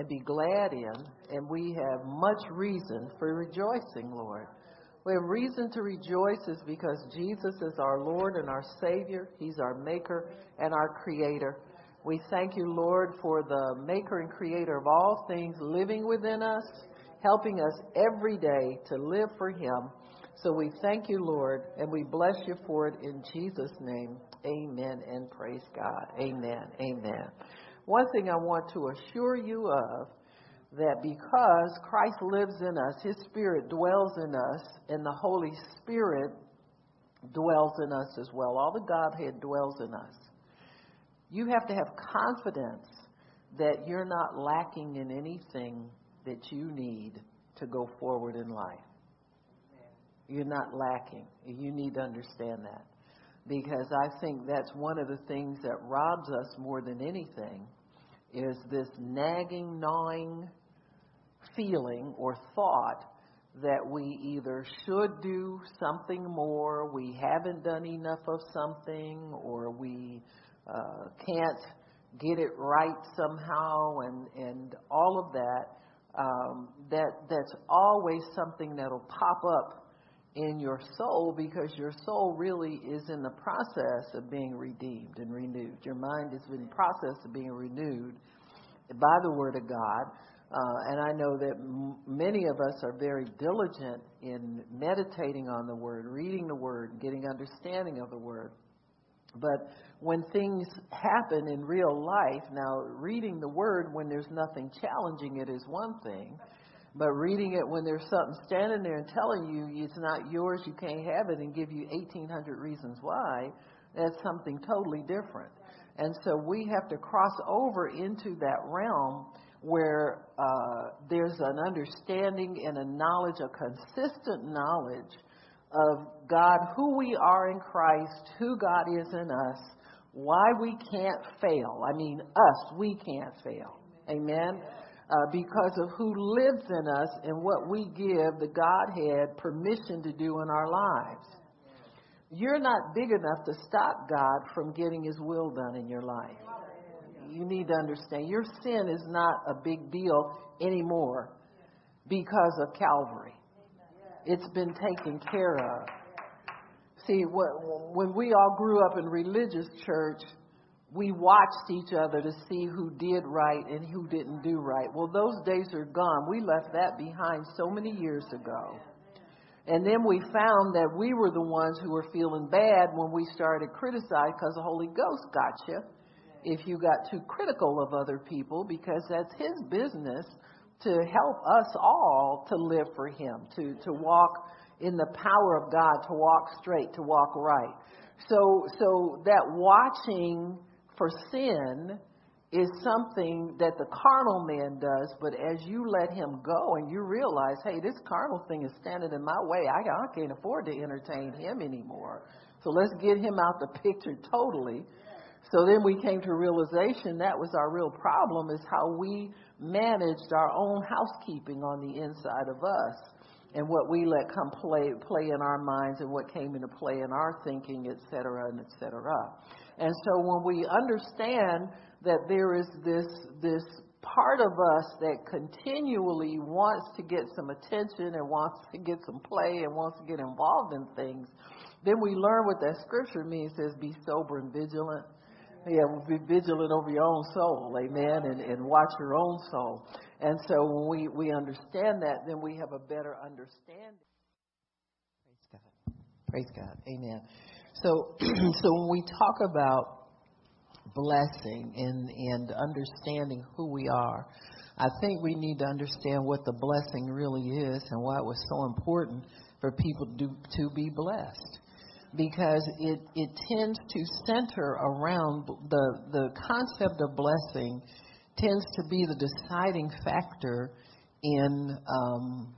and be glad in, and we have much reason for rejoicing, Lord. We have reason to rejoice is because Jesus is our Lord and our Savior. He's our Maker and our Creator. We thank you, Lord, for the Maker and Creator of all things living within us, helping us every day to live for Him. So we thank you, Lord, and we bless you for it in Jesus' name. Amen and praise God. Amen. Amen. One thing I want to assure you of that because Christ lives in us, His Spirit dwells in us, and the Holy Spirit dwells in us as well. All the Godhead dwells in us. You have to have confidence that you're not lacking in anything that you need to go forward in life. You're not lacking. You need to understand that. Because I think that's one of the things that robs us more than anything is this nagging, gnawing feeling or thought that we either should do something more, we haven't done enough of something, or we uh, can't get it right somehow, and and all of that. Um, that that's always something that'll pop up in your soul because your soul really is in the process of being redeemed and renewed. Your mind is in the process of being renewed by the Word of God. Uh, and I know that m- many of us are very diligent in meditating on the Word, reading the Word, getting understanding of the Word. But when things happen in real life, now reading the Word when there's nothing challenging it is one thing, but reading it when there's something standing there and telling you it's not yours, you can't have it, and give you 1,800 reasons why, that's something totally different. And so we have to cross over into that realm where uh, there's an understanding and a knowledge, a consistent knowledge of God, who we are in Christ, who God is in us, why we can't fail. I mean, us, we can't fail. Amen? Uh, because of who lives in us and what we give the Godhead permission to do in our lives. You're not big enough to stop God from getting His will done in your life you need to understand your sin is not a big deal anymore because of Calvary. It's been taken care of. See, when we all grew up in religious church, we watched each other to see who did right and who didn't do right. Well, those days are gone. We left that behind so many years ago. And then we found that we were the ones who were feeling bad when we started criticizing because the Holy Ghost got you if you got too critical of other people because that's his business to help us all to live for him, to, to walk in the power of God, to walk straight, to walk right. So, so that watching for sin is something that the carnal man does, but as you let him go and you realize, hey, this carnal thing is standing in my way, I, can't afford to entertain him anymore. So let's get him out the picture totally so then we came to realization that was our real problem is how we managed our own housekeeping on the inside of us and what we let come play play in our minds and what came into play in our thinking, et cetera, and et cetera. And so when we understand that there is this this part of us that continually wants to get some attention and wants to get some play and wants to get involved in things, then we learn what that scripture means. Says, "Be sober and vigilant." Yeah, be vigilant over your own soul, amen, and, and watch your own soul. And so when we, we understand that, then we have a better understanding. Praise God. Praise God. Amen. So, so when we talk about blessing and, and understanding who we are, I think we need to understand what the blessing really is and why it was so important for people to, to be blessed. Because it, it tends to center around the, the concept of blessing tends to be the deciding factor in um,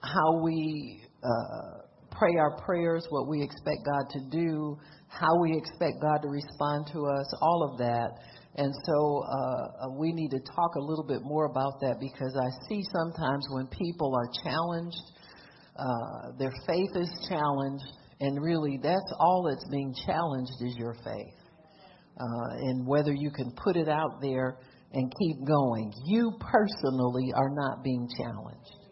how we uh, pray our prayers, what we expect God to do, how we expect God to respond to us, all of that. And so uh, we need to talk a little bit more about that because I see sometimes when people are challenged, uh, their faith is challenged, and really, that's all that's being challenged is your faith. Uh, and whether you can put it out there and keep going. You personally are not being challenged.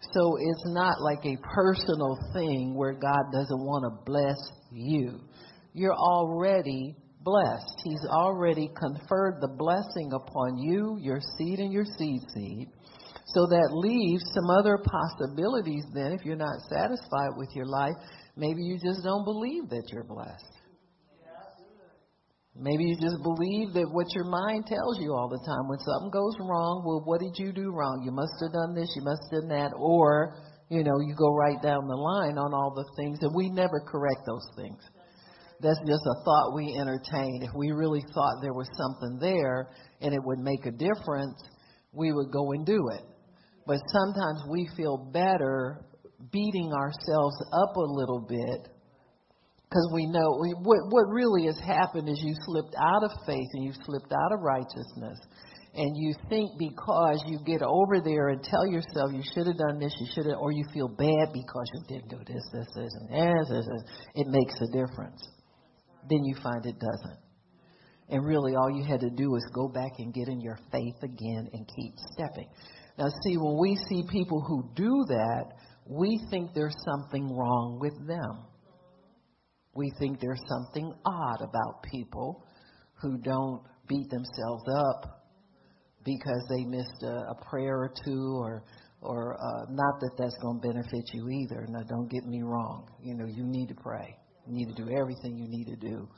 So it's not like a personal thing where God doesn't want to bless you. You're already blessed. He's already conferred the blessing upon you, your seed, and your seed seed. So that leaves some other possibilities then if you're not satisfied with your life. Maybe you just don't believe that you're blessed. Maybe you just believe that what your mind tells you all the time. When something goes wrong, well, what did you do wrong? You must have done this, you must have done that. Or, you know, you go right down the line on all the things, and we never correct those things. That's just a thought we entertain. If we really thought there was something there and it would make a difference, we would go and do it. But sometimes we feel better beating ourselves up a little bit because we know we, what, what really has happened is you slipped out of faith and you slipped out of righteousness. And you think because you get over there and tell yourself you should have done this, you should have, or you feel bad because you didn't do this, this, this, and this, this, this, it makes a difference. Then you find it doesn't. And really, all you had to do is go back and get in your faith again and keep stepping. Now, see, when we see people who do that, we think there's something wrong with them. We think there's something odd about people who don't beat themselves up because they missed a, a prayer or two or or uh, not that that's going to benefit you either. Now, don't get me wrong. You know, you need to pray. You need to do everything you need to do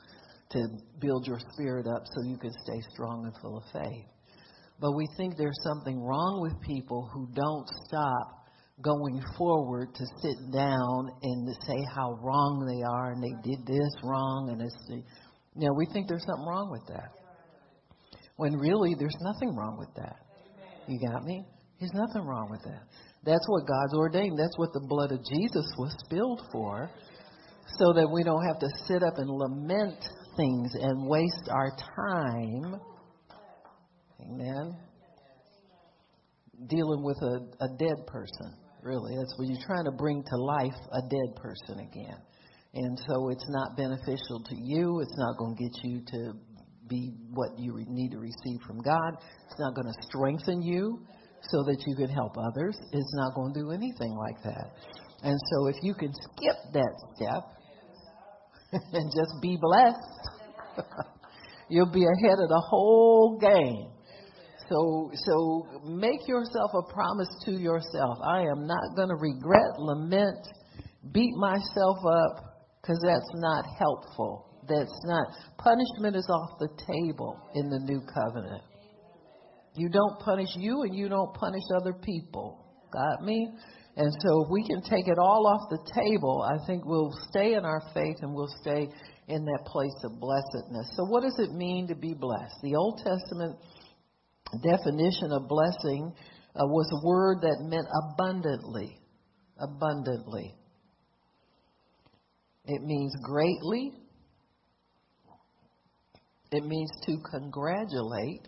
to build your spirit up so you can stay strong and full of faith. But we think there's something wrong with people who don't stop going forward to sit down and to say how wrong they are and they did this wrong and it's you know we think there's something wrong with that. When really there's nothing wrong with that. You got me? There's nothing wrong with that. That's what god's ordained. That's what the blood of jesus was spilled for so that we don't have to sit up and lament things and waste our time. Amen. Dealing with a, a dead person really. That's when you're trying to bring to life a dead person again. And so it's not beneficial to you. It's not going to get you to be what you need to receive from God. It's not going to strengthen you so that you can help others. It's not going to do anything like that. And so if you can skip that step and just be blessed, you'll be ahead of the whole game. So, so make yourself a promise to yourself. I am not going to regret, lament, beat myself up, because that's not helpful. That's not. Punishment is off the table in the new covenant. You don't punish you and you don't punish other people. Got me? And so if we can take it all off the table, I think we'll stay in our faith and we'll stay in that place of blessedness. So what does it mean to be blessed? The Old Testament definition of blessing uh, was a word that meant abundantly. Abundantly. It means greatly. It means to congratulate.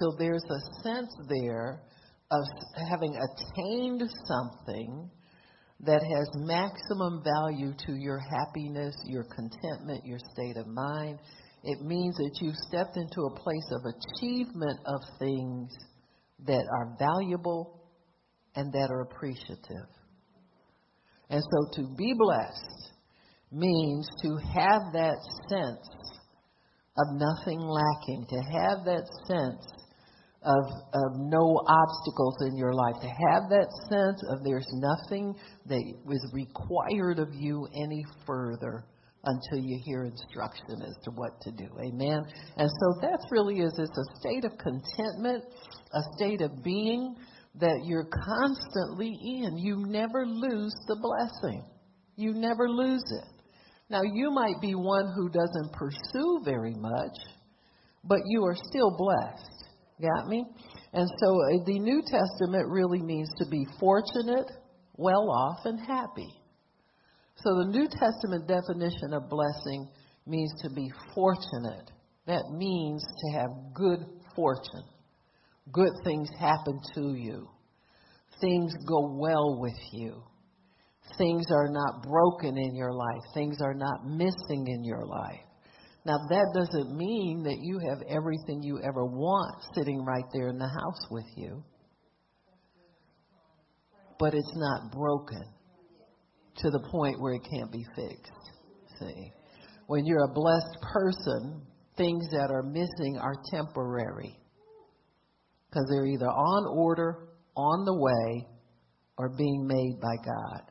So there's a sense there of having attained something that has maximum value to your happiness, your contentment, your state of mind. It means that you've stepped into a place of achievement of things that are valuable and that are appreciative. And so to be blessed means to have that sense of nothing lacking, to have that sense of, of no obstacles in your life, to have that sense of there's nothing that is required of you any further until you hear instruction as to what to do. Amen. And so that's really is it's a state of contentment, a state of being that you're constantly in. You never lose the blessing. You never lose it. Now you might be one who doesn't pursue very much, but you are still blessed. Got me? And so uh, the New Testament really means to be fortunate, well off, and happy. So the New Testament definition of blessing means to be fortunate. That means to have good fortune. Good things happen to you. Things go well with you. Things are not broken in your life. Things are not missing in your life. Now, that doesn't mean that you have everything you ever want sitting right there in the house with you, but it's not broken to the point where it can't be fixed. See? When you're a blessed person, things that are missing are temporary because they're either on order, on the way, or being made by God.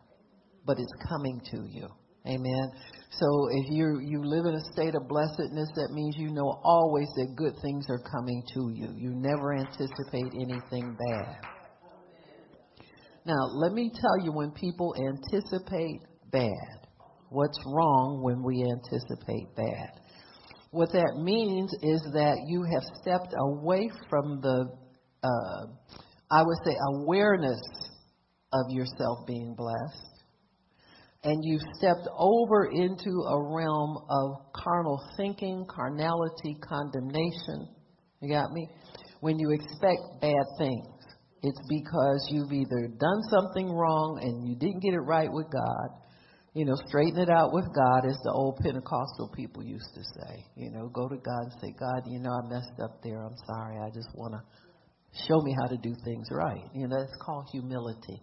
But it's coming to you. Amen. So if you you live in a state of blessedness, that means you know always that good things are coming to you. You never anticipate anything bad. Now, let me tell you when people anticipate bad. What's wrong when we anticipate bad? What that means is that you have stepped away from the, uh, I would say, awareness of yourself being blessed and you've stepped over into a realm of carnal thinking, carnality, condemnation. You got me? When you expect bad things, it's because you've either done something wrong and you didn't get it right with God. You know, straighten it out with God, as the old Pentecostal people used to say. You know, go to God and say, God, you know, I messed up there. I'm sorry. I just want to show me how to do things right. You know, that's called humility.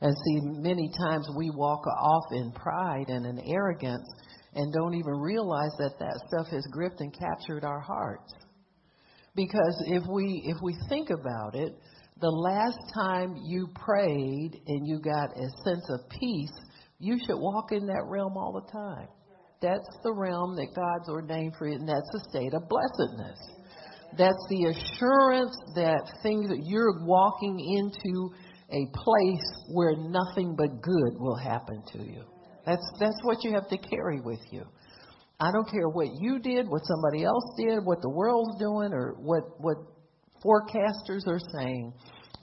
And see, many times we walk off in pride and in arrogance and don't even realize that that stuff has gripped and captured our hearts. Because if we if we think about it, the last time you prayed and you got a sense of peace, you should walk in that realm all the time. That's the realm that God's ordained for you, and that's a state of blessedness. That's the assurance that things that you're walking into a place where nothing but good will happen to you. That's that's what you have to carry with you. I don't care what you did, what somebody else did, what the world's doing, or what what forecasters are saying.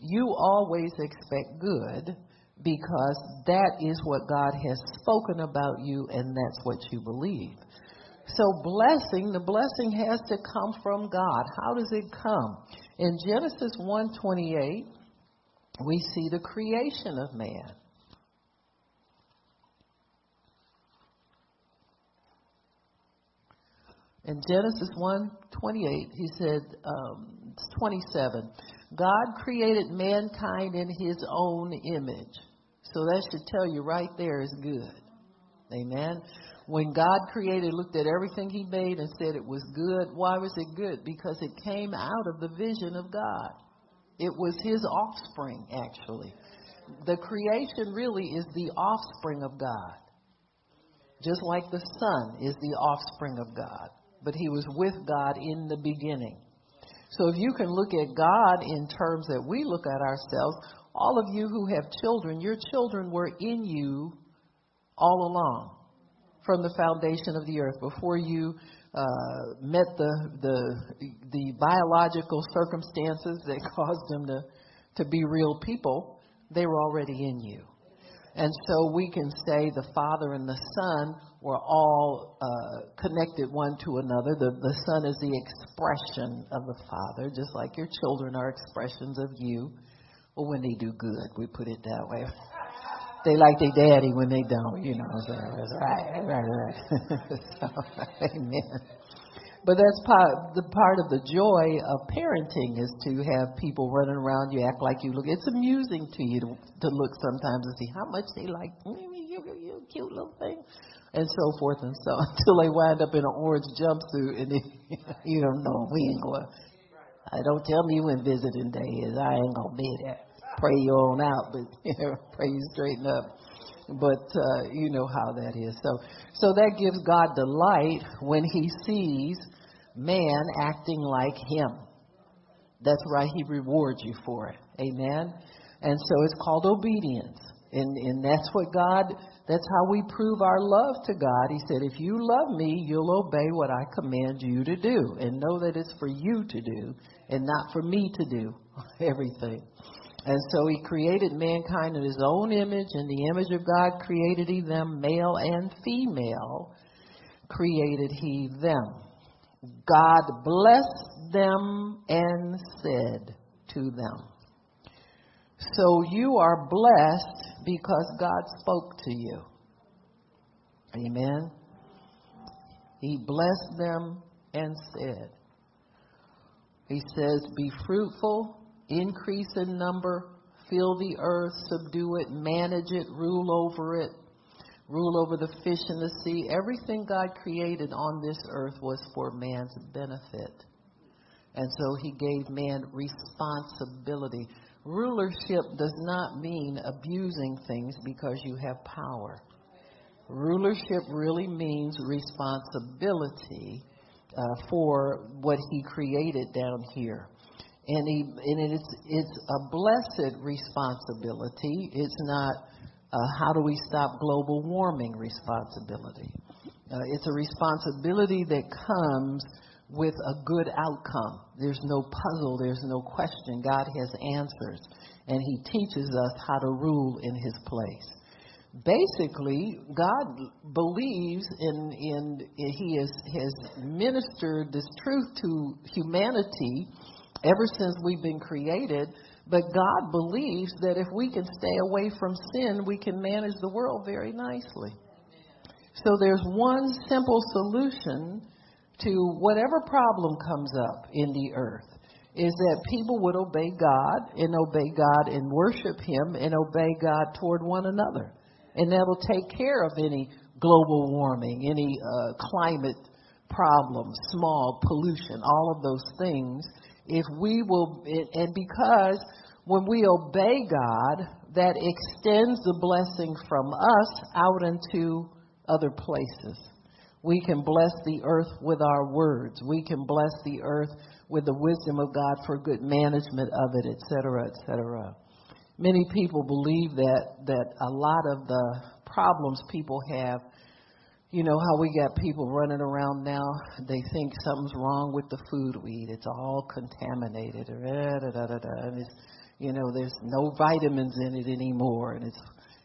You always expect good because that is what God has spoken about you, and that's what you believe. So blessing, the blessing has to come from God. How does it come? In Genesis 128, we see the creation of man. In Genesis 1 28, he said, um, 27, God created mankind in his own image. So that should tell you right there is good. Amen. When God created, looked at everything he made and said it was good, why was it good? Because it came out of the vision of God. It was his offspring, actually. The creation really is the offspring of God. Just like the Son is the offspring of God. But he was with God in the beginning. So if you can look at God in terms that we look at ourselves, all of you who have children, your children were in you all along from the foundation of the earth before you uh, met the, the the biological circumstances that caused them to to be real people, they were already in you. And so we can say the Father and the Son were all uh, connected one to another. The, the Son is the expression of the Father, just like your children are expressions of you. Well, when they do good, we put it that way. They like their daddy when they don't, you know. So, right, right, right. so, amen. But that's part the part of the joy of parenting is to have people running around you act like you look. It's amusing to you to, to look sometimes and see how much they like you, you cute little thing, and so forth and so until they wind up in an orange jumpsuit and they, you don't know we ain't going. I don't tell me when visiting day is. I ain't gonna be there. Pray you on out, but pray you straighten up but uh, you know how that is. So, so that gives God delight when He sees man acting like Him. That's right. He rewards you for it. Amen. And so it's called obedience, and and that's what God. That's how we prove our love to God. He said, "If you love me, you'll obey what I command you to do, and know that it's for you to do, and not for me to do everything." And so he created mankind in his own image. and the image of God created he them, male and female created he them. God blessed them and said to them. So you are blessed because God spoke to you. Amen. He blessed them and said, He says, Be fruitful, increase in number, fill the earth, subdue it, manage it, rule over it, rule over the fish in the sea. Everything God created on this earth was for man's benefit. And so he gave man responsibility. Rulership does not mean abusing things because you have power. Rulership really means responsibility uh, for what he created down here. And, he, and it's, it's a blessed responsibility. It's not how do we stop global warming responsibility. Uh, it's a responsibility that comes with a good outcome. There's no puzzle, there's no question. God has answers, and He teaches us how to rule in His place. Basically, God believes in, in, in He has, has ministered this truth to humanity ever since we've been created. But God believes that if we can stay away from sin, we can manage the world very nicely. So there's one simple solution to whatever problem comes up in the earth is that people would obey God and obey God and worship Him and obey God toward one another. And that'll take care of any global warming, any uh, climate problems, smog, pollution, all of those things. If we will, and because when we obey God, that extends the blessing from us out into other places. We can bless the earth with our words. We can bless the earth with the wisdom of God for good management of it, etc., etc. Many people believe that that a lot of the problems people have, you know how we got people running around now, they think something's wrong with the food we eat. It's all contaminated, or da, da, da, da, and it's, you know, there's no vitamins in it anymore, and it's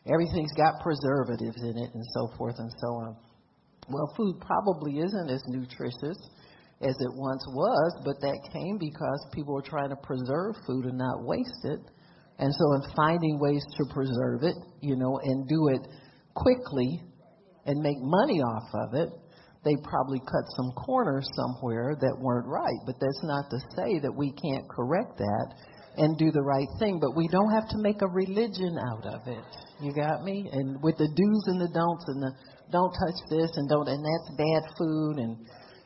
everything's got preservatives in it, and so forth and so on. Well, food probably isn't as nutritious as it once was, but that came because people were trying to preserve food and not waste it. And so, in finding ways to preserve it, you know, and do it quickly and make money off of it, they probably cut some corners somewhere that weren't right. But that's not to say that we can't correct that and do the right thing. But we don't have to make a religion out of it. You got me? And with the do's and the don'ts and the don't touch this and don't and that's bad food and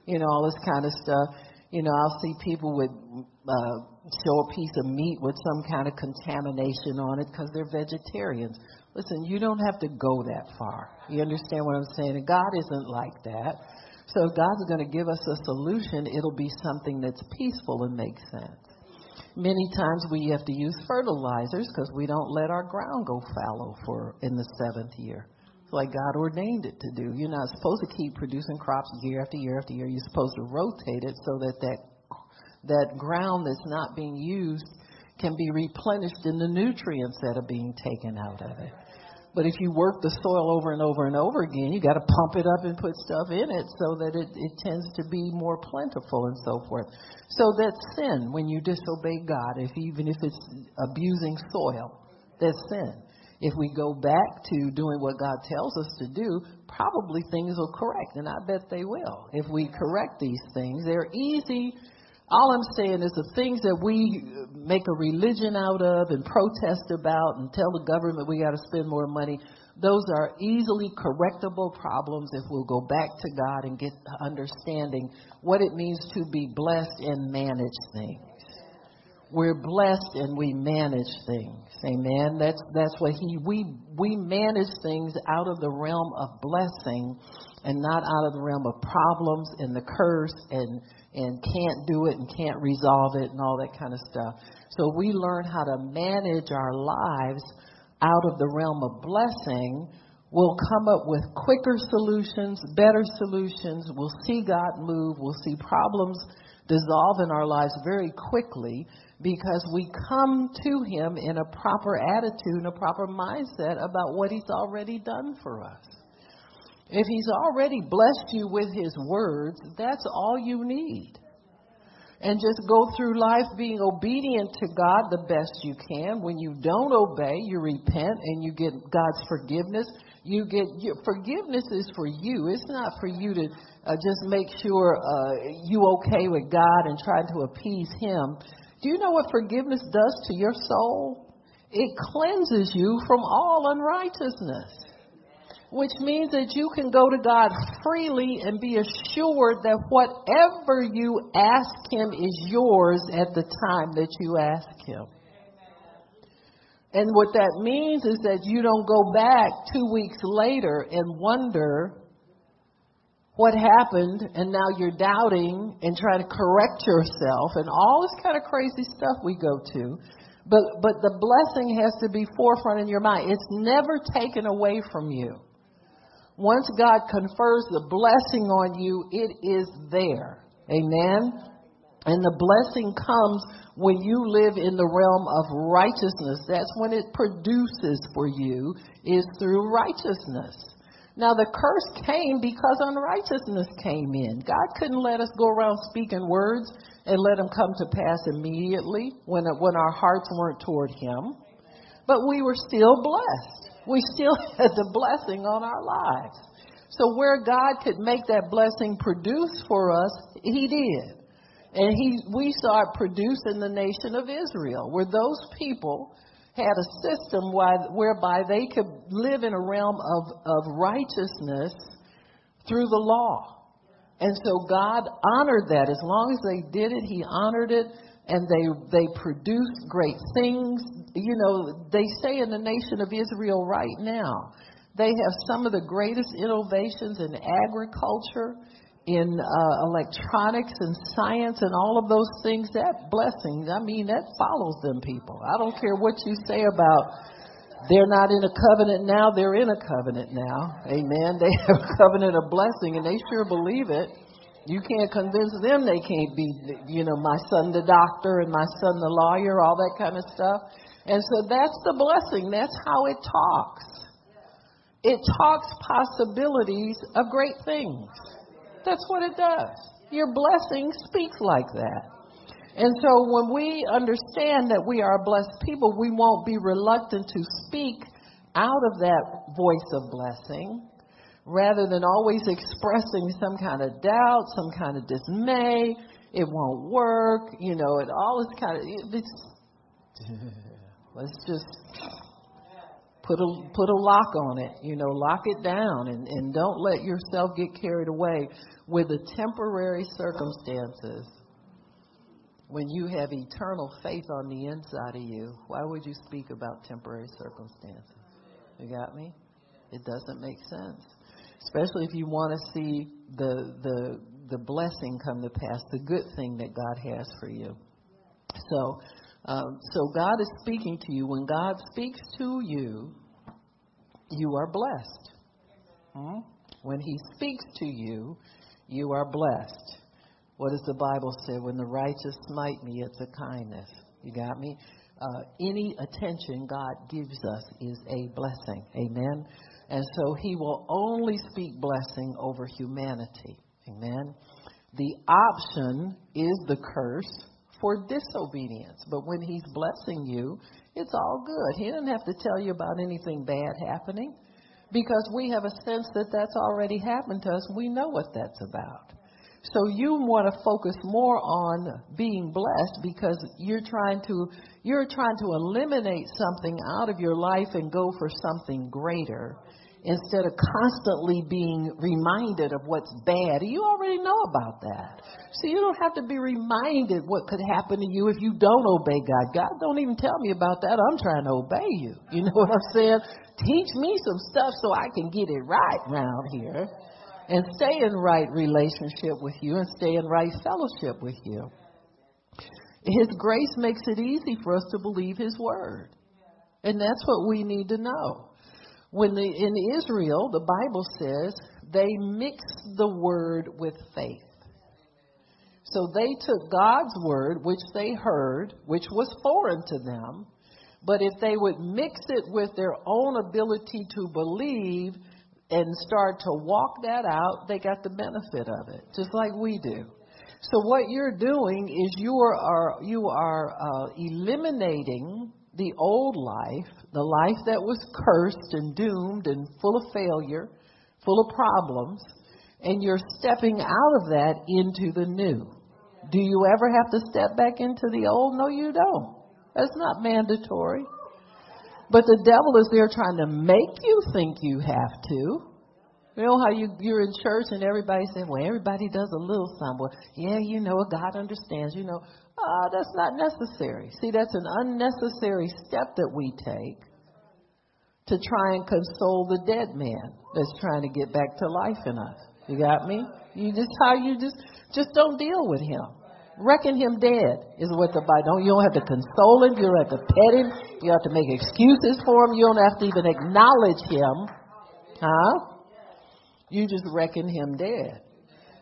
you know all this kind of stuff. You know, I'll see people with uh, show a piece of meat with some kind of contamination on it because they're vegetarians. Listen, you don't have to go that far. You understand what I'm saying? God isn't like that. So if God's going to give us a solution, it'll be something that's peaceful and makes sense. Many times we have to use fertilizers because we don't let our ground go fallow for in the seventh year like God ordained it to do. You're not supposed to keep producing crops year after year after year. You're supposed to rotate it so that that, that ground that's not being used can be replenished in the nutrients that are being taken out of it. But if you work the soil over and over and over again, you got to pump it up and put stuff in it so that it, it tends to be more plentiful and so forth. So that's sin when you disobey God, if even if it's abusing soil. That's sin if we go back to doing what God tells us to do, probably things will correct, and I bet they will. If we correct these things, they're easy. All I'm saying is the things that we make a religion out of and protest about and tell the government we got to spend more money, those are easily correctable problems if we'll go back to God and get understanding what it means to be blessed and manage things we're blessed and we manage things. Amen. That's that's what he we we manage things out of the realm of blessing and not out of the realm of problems and the curse and and can't do it and can't resolve it and all that kind of stuff. So we learn how to manage our lives out of the realm of blessing. We'll come up with quicker solutions, better solutions. We'll see God move. We'll see problems dissolve in our lives very quickly because we come to Him in a proper attitude and a proper mindset about what He's already done for us. If He's already blessed you with His words, that's all you need. And just go through life being obedient to God the best you can. When you don't obey, you repent and you get God's forgiveness. You get your, forgiveness is for you. It's not for you to uh, just make sure uh, you okay with God and trying to appease Him. Do you know what forgiveness does to your soul? It cleanses you from all unrighteousness which means that you can go to God freely and be assured that whatever you ask Him is yours at the time that you ask Him. And what that means is that you don't go back two weeks later and wonder what happened and now you're doubting and trying to correct yourself and all this kind of crazy stuff we go to. But, but the blessing has to be forefront in your mind. It's never taken away from you. Once God confers the blessing on you, it is there. Amen. And the blessing comes when you live in the realm of righteousness. That's when it produces for you is through righteousness. Now the curse came because unrighteousness came in. God couldn't let us go around speaking words and let them come to pass immediately when when our hearts weren't toward him. But we were still blessed we still had the blessing on our lives. So where God could make that blessing produce for us, He did. And he, we saw it produce in the nation of Israel, where those people had a system whereby they could live in a realm of, of righteousness through the law. And so God honored that. As long as they did it, He honored it, and they they produced great things you know, they say in the nation of Israel right now, they have some of the greatest innovations in agriculture, in uh, electronics and science and all of those things. That blessing, I mean, that follows them people. I don't care what you say about they're not in a covenant now, they're in a covenant now. Amen. They have a covenant of blessing and they sure believe it. You can't convince them they can't be, you know, my son the doctor and my son the lawyer, all that kind of stuff. And so that's the blessing. That's how it talks. It talks possibilities of great things. That's what it does. Your blessing speaks like that. And so when we understand that we are a blessed people, we won't be reluctant to speak out of that voice of blessing rather than always expressing some kind of doubt, some kind of dismay. It won't work, you know, it all is kind of, it's, Let's just put a put a lock on it, you know, lock it down and, and don't let yourself get carried away with the temporary circumstances. When you have eternal faith on the inside of you, why would you speak about temporary circumstances? You got me? It doesn't make sense. Especially if you want to see the the the blessing come to pass, the good thing that God has for you. So um, so God is speaking to you. When God speaks to you, you are blessed. Hmm? When He speaks to you, you are blessed. What does the Bible say? When the righteous smite me, it's a kindness. You got me? Uh, any attention God gives us is a blessing. Amen. And so He will only speak blessing over humanity. Amen. The option is the curse for disobedience. But when He's blessing you, it's all good. He doesn't have to tell you about anything bad happening because we have a sense that that's already happened to us. We know what that's about. So you want to focus more on being blessed because you're trying to you're trying to eliminate something out of your life and go for something greater instead of constantly being reminded of what's bad. You already know about that. So you don't have to be reminded what could happen to you if you don't obey God. God don't even tell me about that. I'm trying to obey you. You know what I'm saying? Teach me some stuff so I can get it right around here and stay in right relationship with you and stay in right fellowship with you. His grace makes it easy for us to believe His word. And that's what we need to know. When the, in Israel, the Bible says they mixed the word with faith. So they took God's word, which they heard, which was foreign to them, but if they would mix it with their own ability to believe and start to walk that out, they got the benefit of it, just like we do. So what you're doing is you are you are uh, eliminating the old life, the life that was cursed and doomed and full of failure, full of problems, and you're stepping out of that into the new. Do you ever have to step back into the old? No, you don't. That's not mandatory. But the devil is there trying to make you think you have to. You know how you you're in church and everybody saying, "Well, everybody does a little something." Well, yeah, you know, God understands. You know, uh, that's not necessary. See, that's an unnecessary step that we take to try and console the dead man that's trying to get back to life in us. You got me? You just how you just just don't deal with him. Reckon him dead is what the Bible. Don't you don't have to console him. You don't have to pet him. You have to make excuses for him. You don't have to even acknowledge him, huh? You just reckon him dead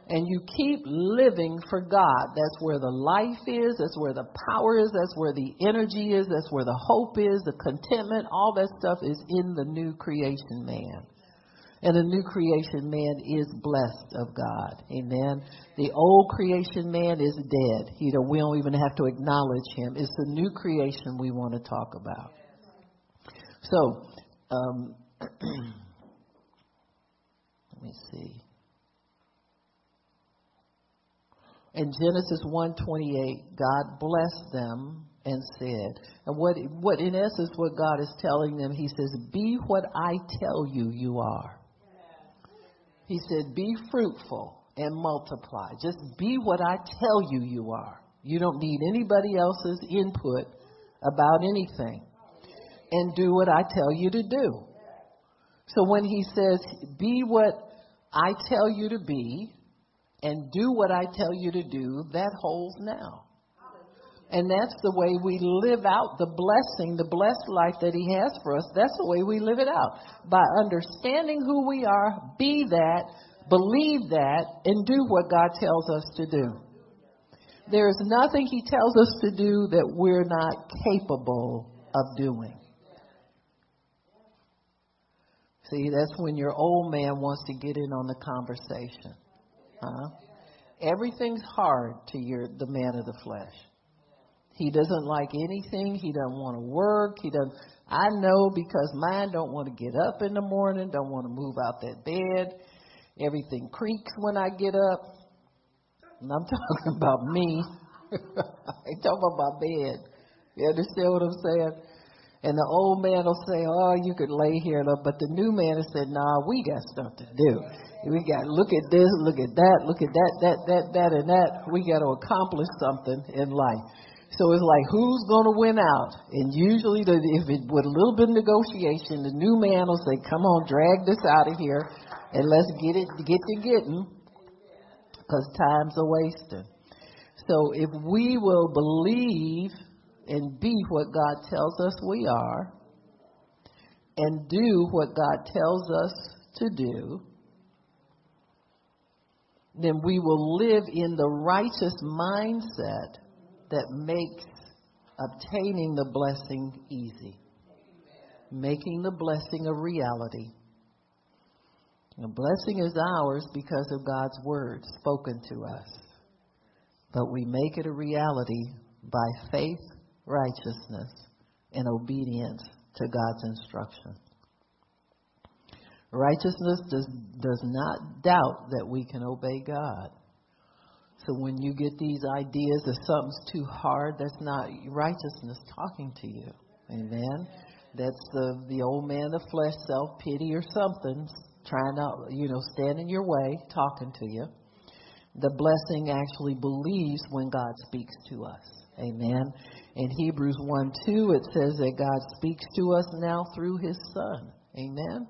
and you keep living for God. That's where the life is, that's where the power is, that's where the energy is, that's where the hope is, the contentment, all that stuff is in the new creation man. And the new creation man is blessed of God. Amen. The old creation man is dead. You know, we don't even have to acknowledge him. It's the new creation we want to talk about. So, um, let me see. In Genesis 1:28, God blessed them and said, and what what in essence what God is telling them, He says, "Be what I tell you you are." He said, "Be fruitful and multiply. Just be what I tell you you are. You don't need anybody else's input about anything, and do what I tell you to do." So when He says, "Be what I tell you to be," and do what I tell you to do, that holds now. And that's the way we live out the blessing, the blessed life that He has for us. That's the way we live it out. By understanding who we are, be that, believe that, and do what God tells us to do. There is nothing He tells us to do that we're not capable of doing. See, that's when your old man wants to get in on the conversation. Huh? Everything's hard to your the man of the flesh. He doesn't like anything. He doesn't want to work. He doesn't. I know because mine don't want to get up in the morning. Don't want to move out that bed. Everything creaks when I get up. And I'm talking about me. I'm talking about bed. You understand what I'm saying? And the old man will say, "Oh, you could lay here," but the new man has said, "Nah, we got stuff to do." We got look at this, look at that, look at that, that, that, that, and that. We got to accomplish something in life. So it's like who's going to win out? And usually, the, if it with a little bit of negotiation, the new man will say, "Come on, drag this out of here, and let's get it, get to getting, because time's a wasting." So if we will believe and be what God tells us we are, and do what God tells us to do, then we will live in the righteous mindset that makes obtaining the blessing easy, making the blessing a reality. The blessing is ours because of God's word spoken to us. But we make it a reality by faith, righteousness, and obedience to God's instruction. Righteousness does, does not doubt that we can obey God. So when you get these ideas that something's too hard, that's not righteousness talking to you. Amen. That's the the old man, of flesh, self pity or something trying to you know stand in your way, talking to you. The blessing actually believes when God speaks to us. Amen. In Hebrews 1 2, it says that God speaks to us now through his Son. Amen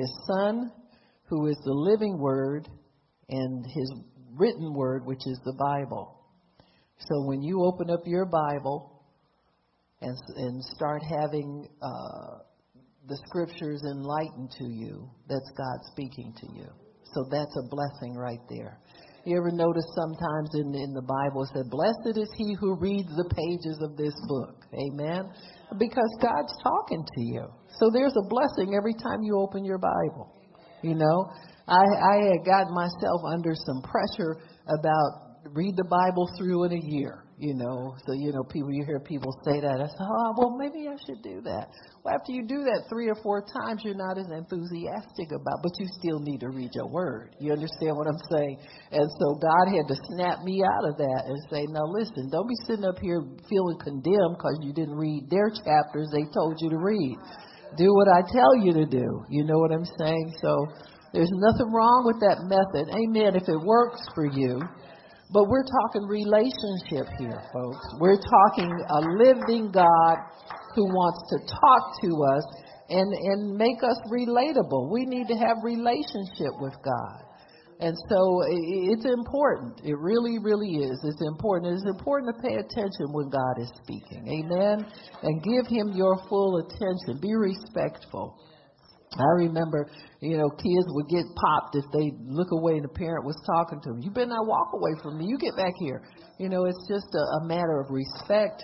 his Son, who is the living Word, and his written Word, which is the Bible. So when you open up your Bible and, and start having uh, the scriptures enlightened to you, that's God speaking to you. So that's a blessing right there. You ever notice sometimes in, in the Bible it said, Blessed is he who reads the pages of this book. Amen? Because God's talking to you. So there's a blessing every time you open your Bible. You know, I, I had got myself under some pressure about read the Bible through in a year. You know, so you know, people you hear people say that. I say, oh, well, maybe I should do that. Well, after you do that three or four times, you're not as enthusiastic about, but you still need to read your word. You understand what I'm saying? And so God had to snap me out of that and say, now listen, don't be sitting up here feeling condemned because you didn't read their chapters they told you to read. Do what I tell you to do. You know what I'm saying? So there's nothing wrong with that method. Amen. If it works for you. But we're talking relationship here, folks. We're talking a living God who wants to talk to us and, and make us relatable. We need to have relationship with God. And so it's important. It really, really is. It's important. It's important to pay attention when God is speaking. Amen. And give him your full attention. Be respectful. I remember, you know, kids would get popped if they look away and the parent was talking to them. You better not walk away from me. You get back here. You know, it's just a, a matter of respect.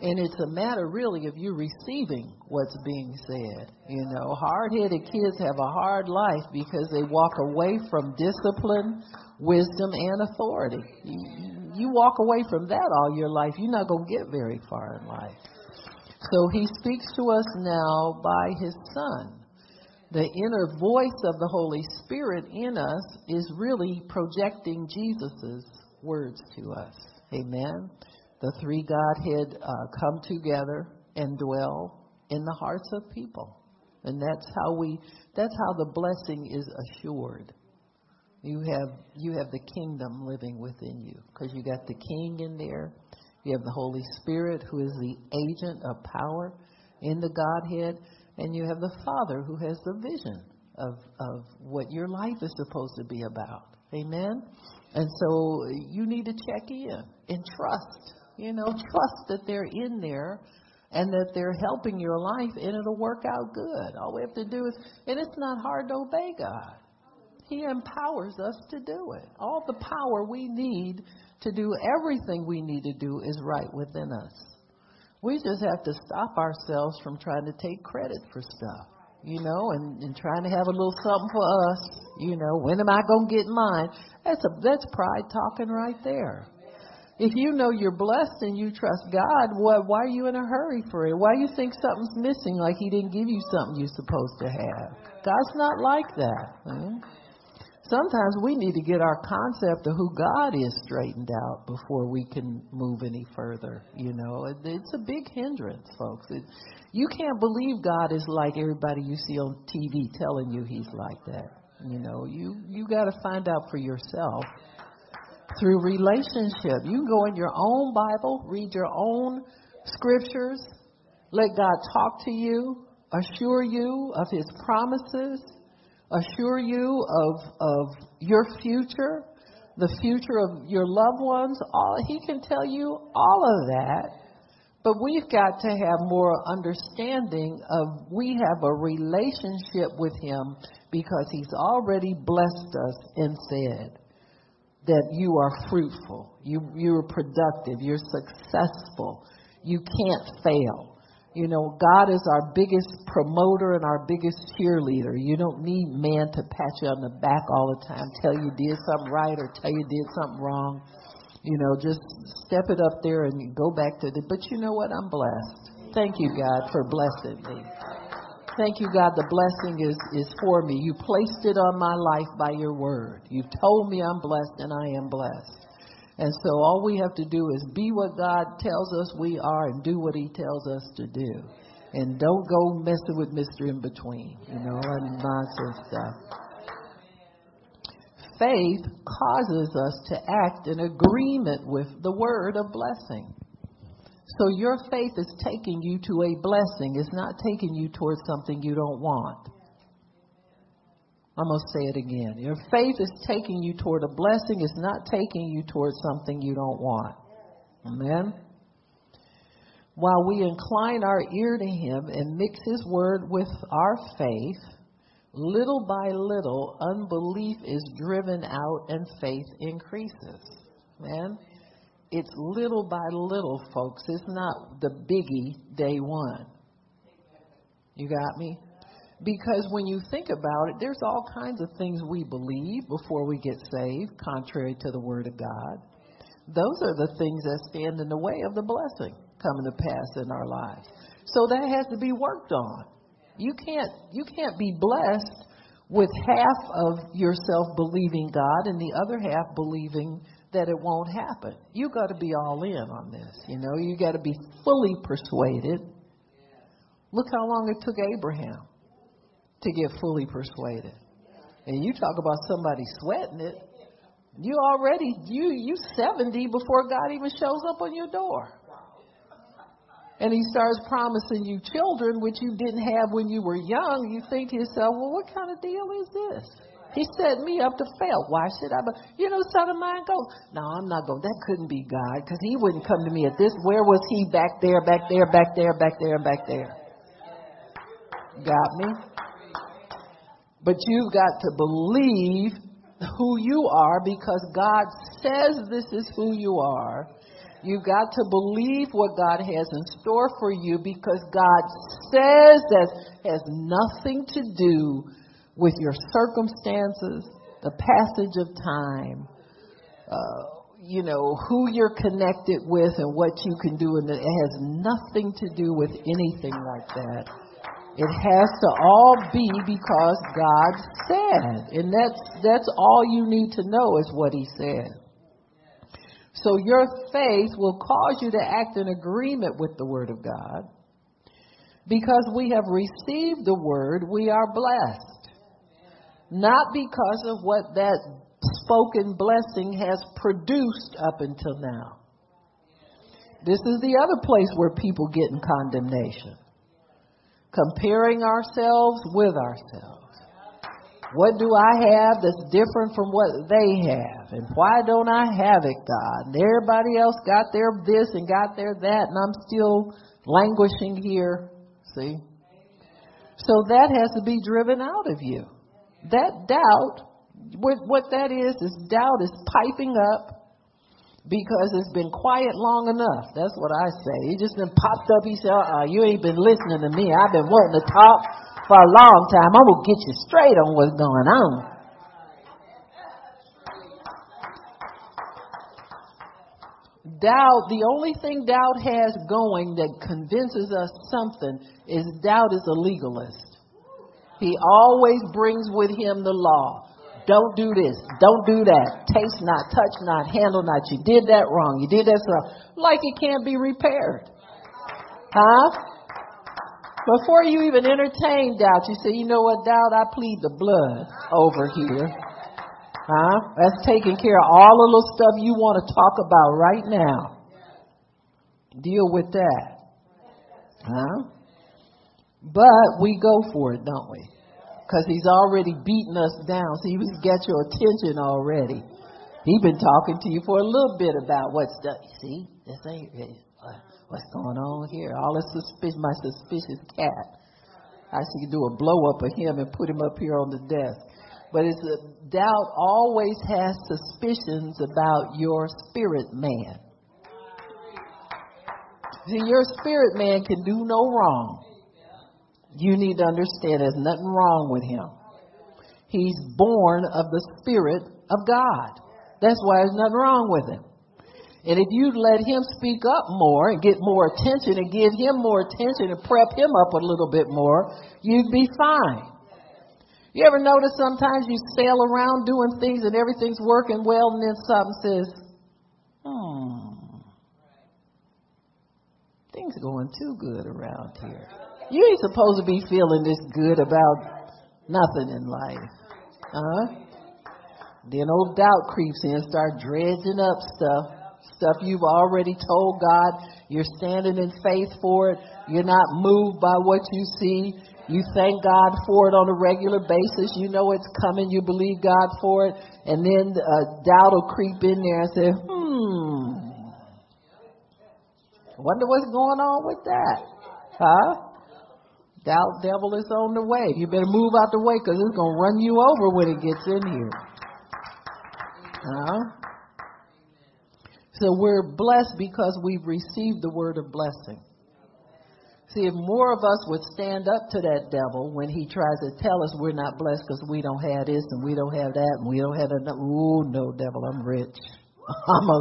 And it's a matter really of you receiving what's being said. You know, hard headed kids have a hard life because they walk away from discipline, wisdom, and authority. You, you walk away from that all your life, you're not going to get very far in life. So he speaks to us now by his son the inner voice of the Holy Spirit in us is really projecting Jesus' words to us. Amen. The three Godhead uh, come together and dwell in the hearts of people. And that's how we that's how the blessing is assured. You have you have the kingdom living within you because you got the king in there. You have the Holy Spirit who is the agent of power in the Godhead and you have the Father who has the vision of, of what your life is supposed to be about. Amen? And so you need to check in and trust. You know, trust that they're in there and that they're helping your life and it'll work out good. All we have to do is, and it's not hard to obey God. He empowers us to do it. All the power we need to do everything we need to do is right within us. We just have to stop ourselves from trying to take credit for stuff, you know, and, and trying to have a little something for us, you know. When am I going to get mine? That's a that's pride talking right there. If you know you're blessed and you trust God, why, why are you in a hurry for it? Why do you think something's missing, like He didn't give you something you're supposed to have? God's not like that. Huh? Sometimes we need to get our concept of who God is straightened out before we can move any further. You know, it's a big hindrance, folks. It, you can't believe God is like everybody you see on TV telling you He's like that. You know, you you got to find out for yourself through relationship. You can go in your own Bible, read your own scriptures, let God talk to you, assure you of His promises assure you of, of your future, the future of your loved ones. All, he can tell you all of that. But we've got to have more understanding of we have a relationship with him because he's already blessed us and said that you are fruitful, you, you're productive, you're successful, you can't fail. You know, God is our biggest promoter and our biggest cheerleader. You don't need man to pat you on the back all the time, tell you did something right or tell you did something wrong. You know, just step it up there and go back to the. But you know what? I'm blessed. Thank you, God, for blessing me. Thank you, God. The blessing is, is for me. You placed it on my life by your word. You've told me I'm blessed and I am blessed. And so all we have to do is be what God tells us we are and do what He tells us to do. And don't go messing with mystery In Between, you know, and nonsense stuff. Faith causes us to act in agreement with the word of blessing. So your faith is taking you to a blessing. It's not taking you towards something you don't want. I'm going to say it again. Your faith is taking you toward a blessing, it's not taking you toward something you don't want. Amen? While we incline our ear to Him and mix His word with our faith, little by little, unbelief is driven out and faith increases. Man, it's little by little, folks. It's not the biggie day one. You got me? Because when you think about it, there's all kinds of things we believe before we get saved, contrary to the Word of God. those are the things that stand in the way of the blessing coming to pass in our lives. So that has to be worked on. You can't you can't be blessed with half of yourself believing God and the other half believing that it won't happen. You got to be all in on this. You know, you got to be fully persuaded. Look how long it took Abraham to get fully persuaded. And you talk about somebody sweating it. You already you you 70 before God even shows up on your door. And he starts promising you children which you didn't have when you were young. You think to yourself, well, what kind of deal is this? He set me up to fail. Why should I? But you know, son of mine go, no, I'm not going. That couldn't be God because he wouldn't come to me at this. Where was he back there, back there, back there, back there, back there? Got me? But you've got to believe who you are because God says this is who you are. You've got to believe what God has in store for you because God says that has nothing to do with your circumstances, the passage of time, uh, you know, who you're connected with and what you can do. And it has nothing to do with anything like that. It has to all be because God said. And that's, that's all you need to know is what He said. So your faith will cause you to act in agreement with the Word of God. Because we have received the Word, we are blessed. Not because of what that spoken blessing has produced up until now. This is the other place where people get in condemnation comparing ourselves with ourselves. What do I have that's different from what they have? And why don't I have it, God? And everybody else got their this and got their that, and I'm still languishing here. See? So that has to be driven out of you. That doubt, what, that is, is doubt is piping up because it's been quiet long enough. That's what I say. He just been popped up. He said, uh, you ain't been listening to me. I've been wanting to talk for a long time. I'm going to get you straight on what's going on. Doubt, the only thing doubt has going that convinces us something is doubt is a legalist. He always brings with him the law. Don't do this. Don't do that. Taste not, touch not, handle not. You did that wrong. You did that wrong. Like it can't be repaired. Huh? Before you even entertain doubt, you say, you know what, doubt? I plead the blood over here. Huh? That's taking care of all the little stuff you want to talk about right now. Deal with that. Huh? But we go for it, don't we? Because he's already beaten us down. So he's got your attention already. He's been talking to you for a little bit about what's done. See, this ain't uh, what's going on here. All this suspicious, my suspicious cat. I should do a blow up of him and put him up here on the desk. But it's a doubt always has suspicions about your spirit man. See, your spirit man can do no wrong you need to understand there's nothing wrong with him. He's born of the Spirit of God. That's why there's nothing wrong with him. And if you let him speak up more and get more attention and give him more attention and prep him up a little bit more, you'd be fine. You ever notice sometimes you sail around doing things and everything's working well and then something says, hmm, things are going too good around here. You ain't supposed to be feeling this good about nothing in life. Huh? Then old doubt creeps in, start dredging up stuff. Stuff you've already told God. You're standing in faith for it. You're not moved by what you see. You thank God for it on a regular basis. You know it's coming. You believe God for it. And then uh, doubt will creep in there and say, hmm, wonder what's going on with that. Huh? Doubt devil is on the way. You better move out the way because it's going to run you over when it gets in here. Uh, so we're blessed because we've received the word of blessing. See, if more of us would stand up to that devil when he tries to tell us we're not blessed because we don't have this and we don't have that and we don't have that. Ooh, no, devil, I'm rich. I'm a,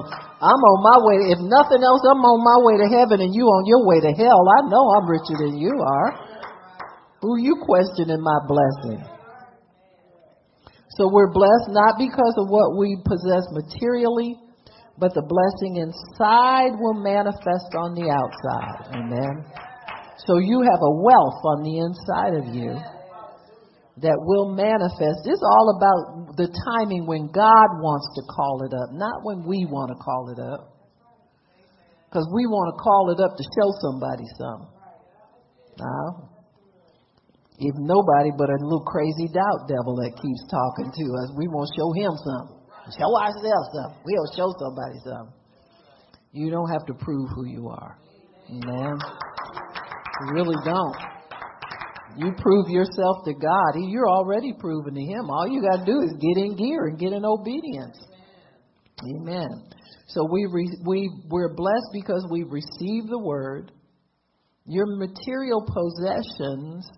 I'm on my way. If nothing else, I'm on my way to heaven and you on your way to hell. I know I'm richer than you are. Who you questioning my blessing? So we're blessed not because of what we possess materially, but the blessing inside will manifest on the outside. Amen. So you have a wealth on the inside of you that will manifest. It's all about the timing when God wants to call it up, not when we want to call it up. Because we want to call it up to show somebody something. Now, if nobody but a little crazy doubt devil that keeps talking to us, we want to show him something. Show ourselves something. We'll show somebody something. You don't have to prove who you are. Amen. You really don't. You prove yourself to God. You're already proven to Him. All you got to do is get in gear and get in obedience. Amen. So we re, we we're blessed because we received the word. Your material possessions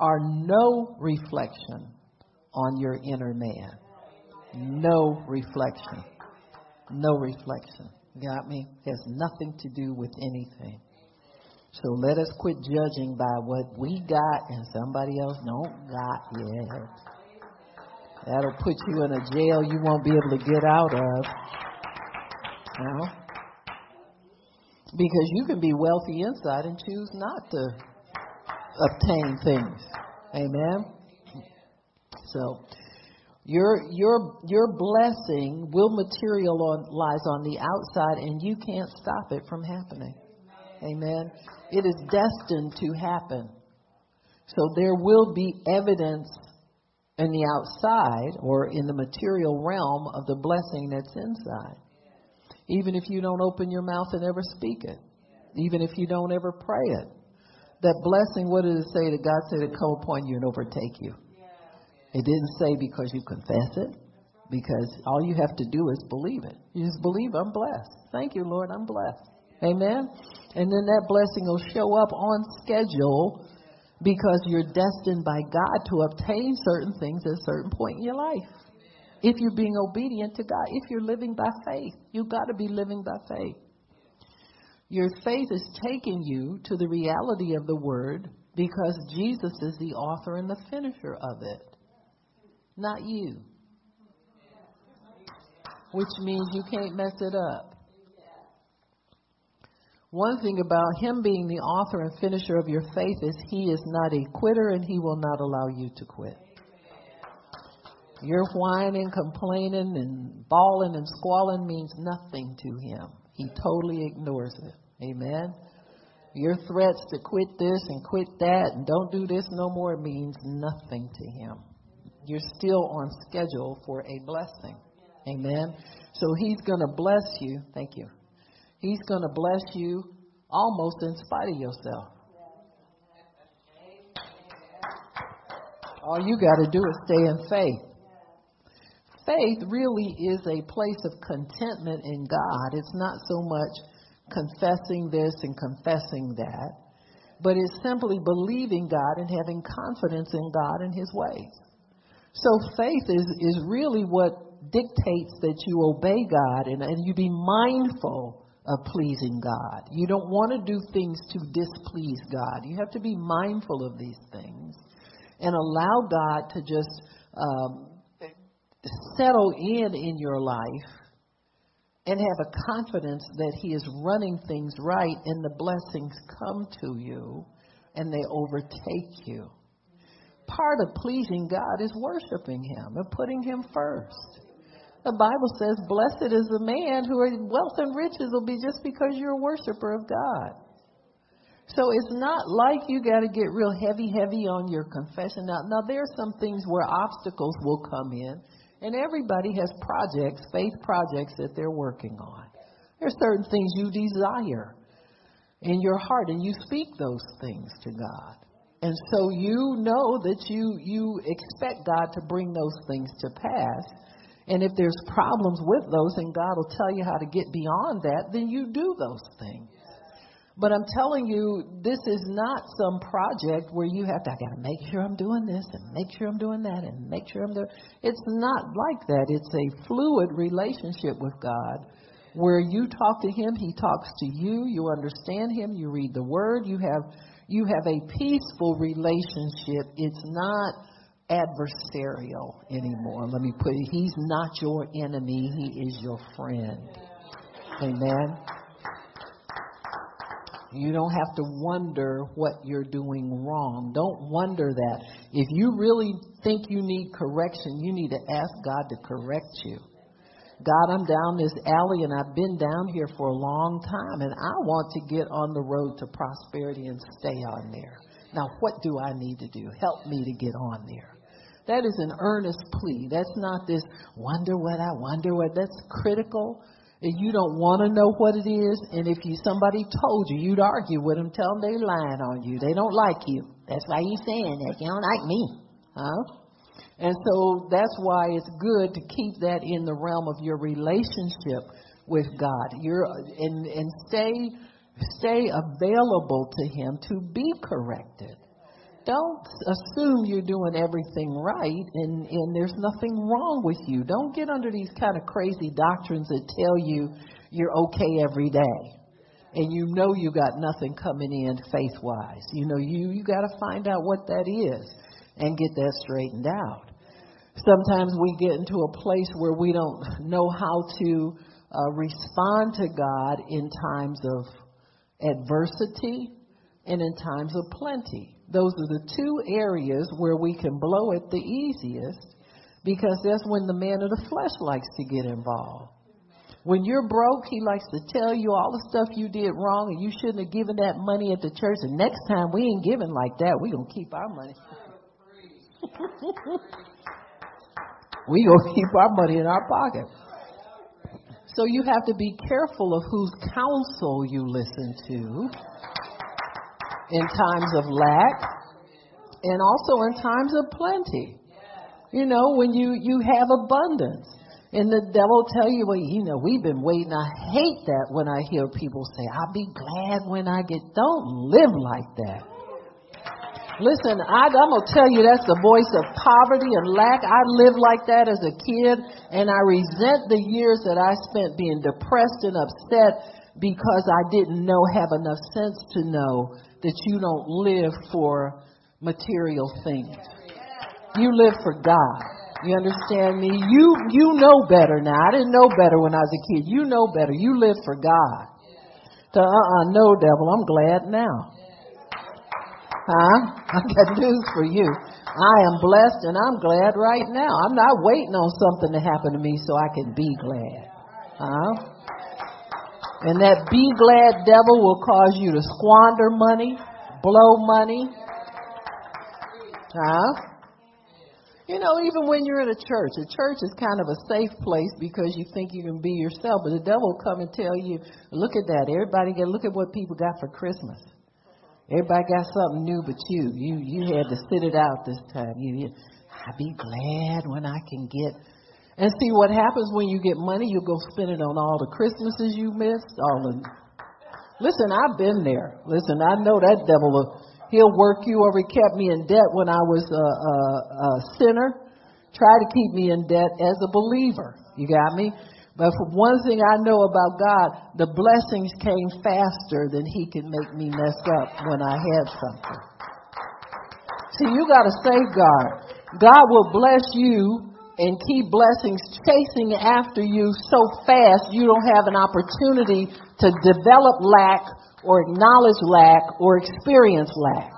are no reflection on your inner man. No reflection. No reflection. Got me? Has nothing to do with anything. So let us quit judging by what we got and somebody else don't got yet. That'll put you in a jail you won't be able to get out of. You know? Because you can be wealthy inside and choose not to obtain things. Amen. So your your your blessing will materialize on the outside and you can't stop it from happening. Amen. It is destined to happen. So there will be evidence in the outside or in the material realm of the blessing that's inside. Even if you don't open your mouth and ever speak it. Even if you don't ever pray it. That blessing, what did it say that God said it come upon you and overtake you? It didn't say because you confess it, because all you have to do is believe it. You just believe I'm blessed. Thank you, Lord, I'm blessed. Amen. And then that blessing will show up on schedule because you're destined by God to obtain certain things at a certain point in your life. If you're being obedient to God, if you're living by faith, you've got to be living by faith. Your faith is taking you to the reality of the word because Jesus is the author and the finisher of it, not you. Which means you can't mess it up. One thing about him being the author and finisher of your faith is he is not a quitter and he will not allow you to quit. Your whining, complaining, and bawling and squalling means nothing to him. He totally ignores it. Amen. Your threats to quit this and quit that and don't do this no more means nothing to him. You're still on schedule for a blessing. Amen. So he's going to bless you. Thank you. He's going to bless you almost in spite of yourself. All you got to do is stay in faith. Faith really is a place of contentment in God. It's not so much confessing this and confessing that, but it's simply believing God and having confidence in God and His ways. So faith is, is really what dictates that you obey God and, and you be mindful of pleasing God. You don't want to do things to displease God. You have to be mindful of these things and allow God to just um, settle in in your life and have a confidence that He is running things right and the blessings come to you and they overtake you. Part of pleasing God is worshiping Him and putting Him first. The Bible says, Blessed is the man who wealth and riches will be just because you're a worshiper of God. So it's not like you got to get real heavy, heavy on your confession. Now, now there are some things where obstacles will come in, and everybody has projects, faith projects that they're working on. There's certain things you desire in your heart, and you speak those things to God. And so you know that you you expect God to bring those things to pass. And if there's problems with those and God will tell you how to get beyond that, then you do those things. But I'm telling you, this is not some project where you have to, I got to make sure I'm doing this and make sure I'm doing that and make sure I'm doing. It's not like that. It's a fluid relationship with God where you talk to Him, He talks to you, you understand Him, you read the Word, you have, you have a peaceful relationship. It's not adversarial anymore. Let me put it, He's not your enemy, He is your friend. Amen. You don't have to wonder what you're doing wrong. Don't wonder that. If you really think you need correction, you need to ask God to correct you. God, I'm down this alley and I've been down here for a long time and I want to get on the road to prosperity and stay on there. Now, what do I need to do? Help me to get on there. That is an earnest plea. That's not this wonder what I wonder what. That's critical and you don't want to know what it is, and if you somebody told you, you'd argue with them, tell them they're lying on you. They don't like you. That's why you saying that. You don't like me, huh? And so that's why it's good to keep that in the realm of your relationship with God. You're and and stay stay available to Him to be corrected don't assume you're doing everything right and, and there's nothing wrong with you. Don't get under these kind of crazy doctrines that tell you you're okay every day. And you know you got nothing coming in faith wise. You know, you, you got to find out what that is and get that straightened out. Sometimes we get into a place where we don't know how to uh, respond to God in times of adversity and in times of plenty. Those are the two areas where we can blow it the easiest because that's when the man of the flesh likes to get involved. When you're broke, he likes to tell you all the stuff you did wrong and you shouldn't have given that money at the church. And next time we ain't giving like that. we to keep our money. we to keep our money in our pocket. So you have to be careful of whose counsel you listen to in times of lack and also in times of plenty. You know, when you, you have abundance. And the devil tell you, well, you know, we've been waiting. I hate that when I hear people say, I'll be glad when I get. Don't live like that. Listen, I, I'm going to tell you that's the voice of poverty and lack. I lived like that as a kid, and I resent the years that I spent being depressed and upset because I didn't know, have enough sense to know that you don't live for material things. You live for God. You understand me? You you know better now. I didn't know better when I was a kid. You know better. You live for God. So uh uh no devil, I'm glad now. Huh? I got news for you. I am blessed and I'm glad right now. I'm not waiting on something to happen to me so I can be glad. Huh? And that be glad devil will cause you to squander money, blow money. Huh? You know, even when you're in a church, a church is kind of a safe place because you think you can be yourself, but the devil will come and tell you, look at that. Everybody get look at what people got for Christmas. Everybody got something new but you. You you had to sit it out this time. You, you I be glad when I can get and see what happens when you get money, you go spend it on all the Christmases you missed, all the Listen, I've been there. Listen, I know that devil will he'll work you over. He kept me in debt when I was a, a, a sinner. Try to keep me in debt as a believer. You got me? But for one thing I know about God, the blessings came faster than He could make me mess up when I had something. See, you got to safeguard. God will bless you and keep blessings chasing after you so fast you don't have an opportunity to develop lack or acknowledge lack or experience lack.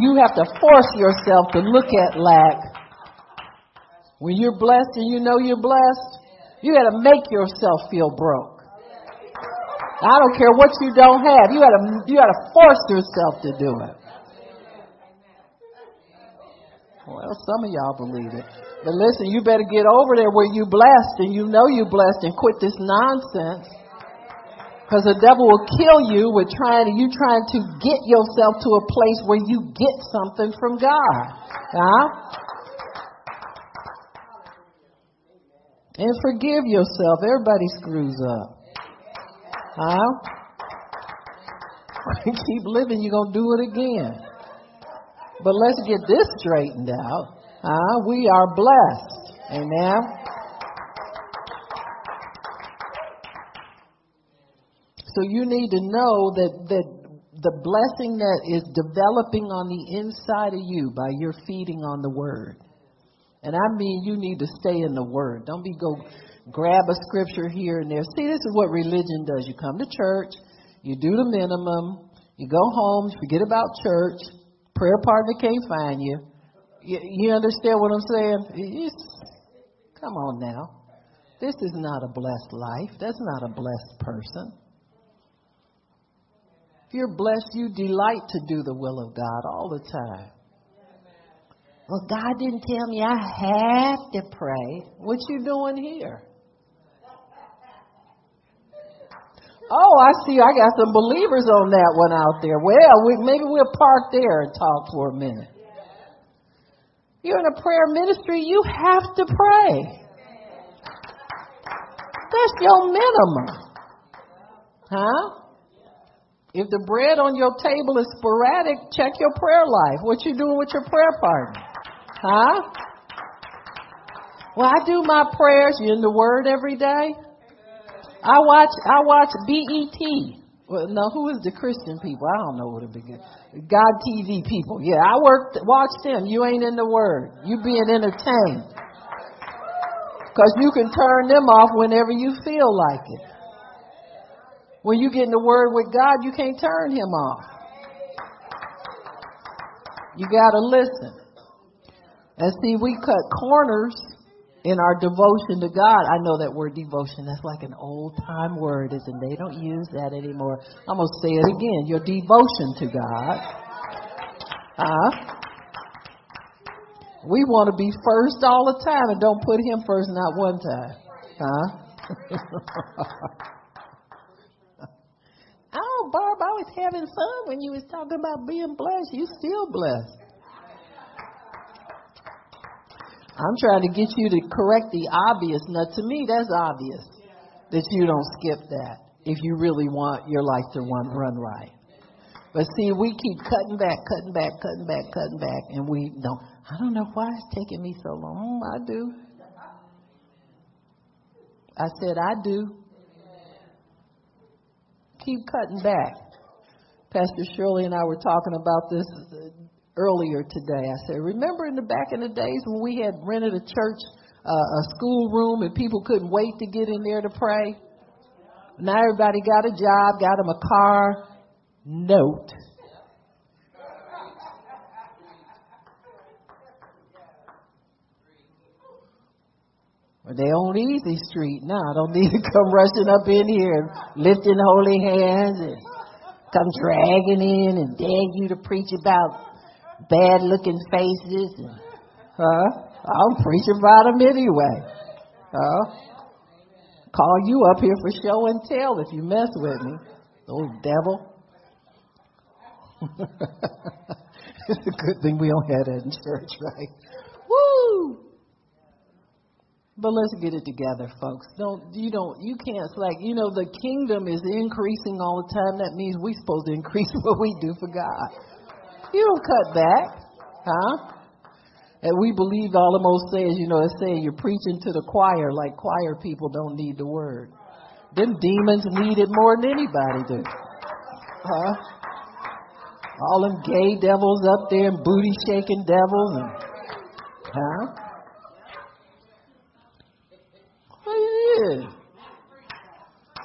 You have to force yourself to look at lack. When you're blessed and you know you're blessed, you got to make yourself feel broke. I don't care what you don't have. You got to you got to force yourself to do it. Well, some of y'all believe it. But listen, you better get over there where you blessed and you know you blessed and quit this nonsense. Because the devil will kill you with trying to, you trying to get yourself to a place where you get something from God. Huh? And forgive yourself. Everybody screws up. Huh? You keep living, you're going to do it again. But let's get this straightened out. Uh, we are blessed. Amen. So you need to know that, that the blessing that is developing on the inside of you by your feeding on the word. And I mean, you need to stay in the word. Don't be go grab a scripture here and there. See, this is what religion does. You come to church, you do the minimum, you go home, you forget about church, prayer partner can't find you. You, you understand what I'm saying? It's, come on now. This is not a blessed life. That's not a blessed person. If you're blessed, you delight to do the will of God all the time. Well, God didn't tell me I have to pray. What you doing here? Oh, I see. I got some believers on that one out there. Well, we, maybe we'll park there and talk for a minute. You're in a prayer ministry, you have to pray. That's your minimum. Huh? If the bread on your table is sporadic, check your prayer life. What you doing with your prayer partner? Huh? Well, I do my prayers. You in the Word every day? I watch I watch BET. Well, no, who is the Christian people? I don't know what it be. God TV people. Yeah, I work. Watch them. You ain't in the Word. You being entertained. Because you can turn them off whenever you feel like it. When you get in the Word with God, you can't turn Him off. You got to listen. And see, we cut corners in our devotion to God, I know that word devotion, that's like an old time word, isn't it? They don't use that anymore. I'm going to say it again. Your devotion to God. Huh? We want to be first all the time and don't put Him first not one time. Huh? oh, Barb, I was having fun when you was talking about being blessed. You still blessed. I'm trying to get you to correct the obvious. Now, to me, that's obvious that you don't skip that if you really want your life to run, run right. But see, we keep cutting back, cutting back, cutting back, cutting back, and we don't. I don't know why it's taking me so long. I do. I said, I do. Keep cutting back. Pastor Shirley and I were talking about this earlier today. I said, remember in the back in the days when we had rented a church, uh, a school room, and people couldn't wait to get in there to pray? Now everybody got a job, got them a car. Note. They on Easy Street now. I don't need to come rushing up in here and lifting holy hands and come dragging in and beg you to preach about bad looking faces. And, huh? I'm preaching about them anyway. Huh? Call you up here for show and tell if you mess with me. Old devil. it's a good thing we don't have that in church, right? Woo! But let's get it together, folks. Don't you don't you can't slack. You know the kingdom is increasing all the time. That means we're supposed to increase what we do for God. You don't cut back, huh? And we believe all the most says, you know, it's saying you're preaching to the choir like choir people don't need the word. Them demons need it more than anybody do. Huh? All them gay devils up there and booty shaking devils and huh?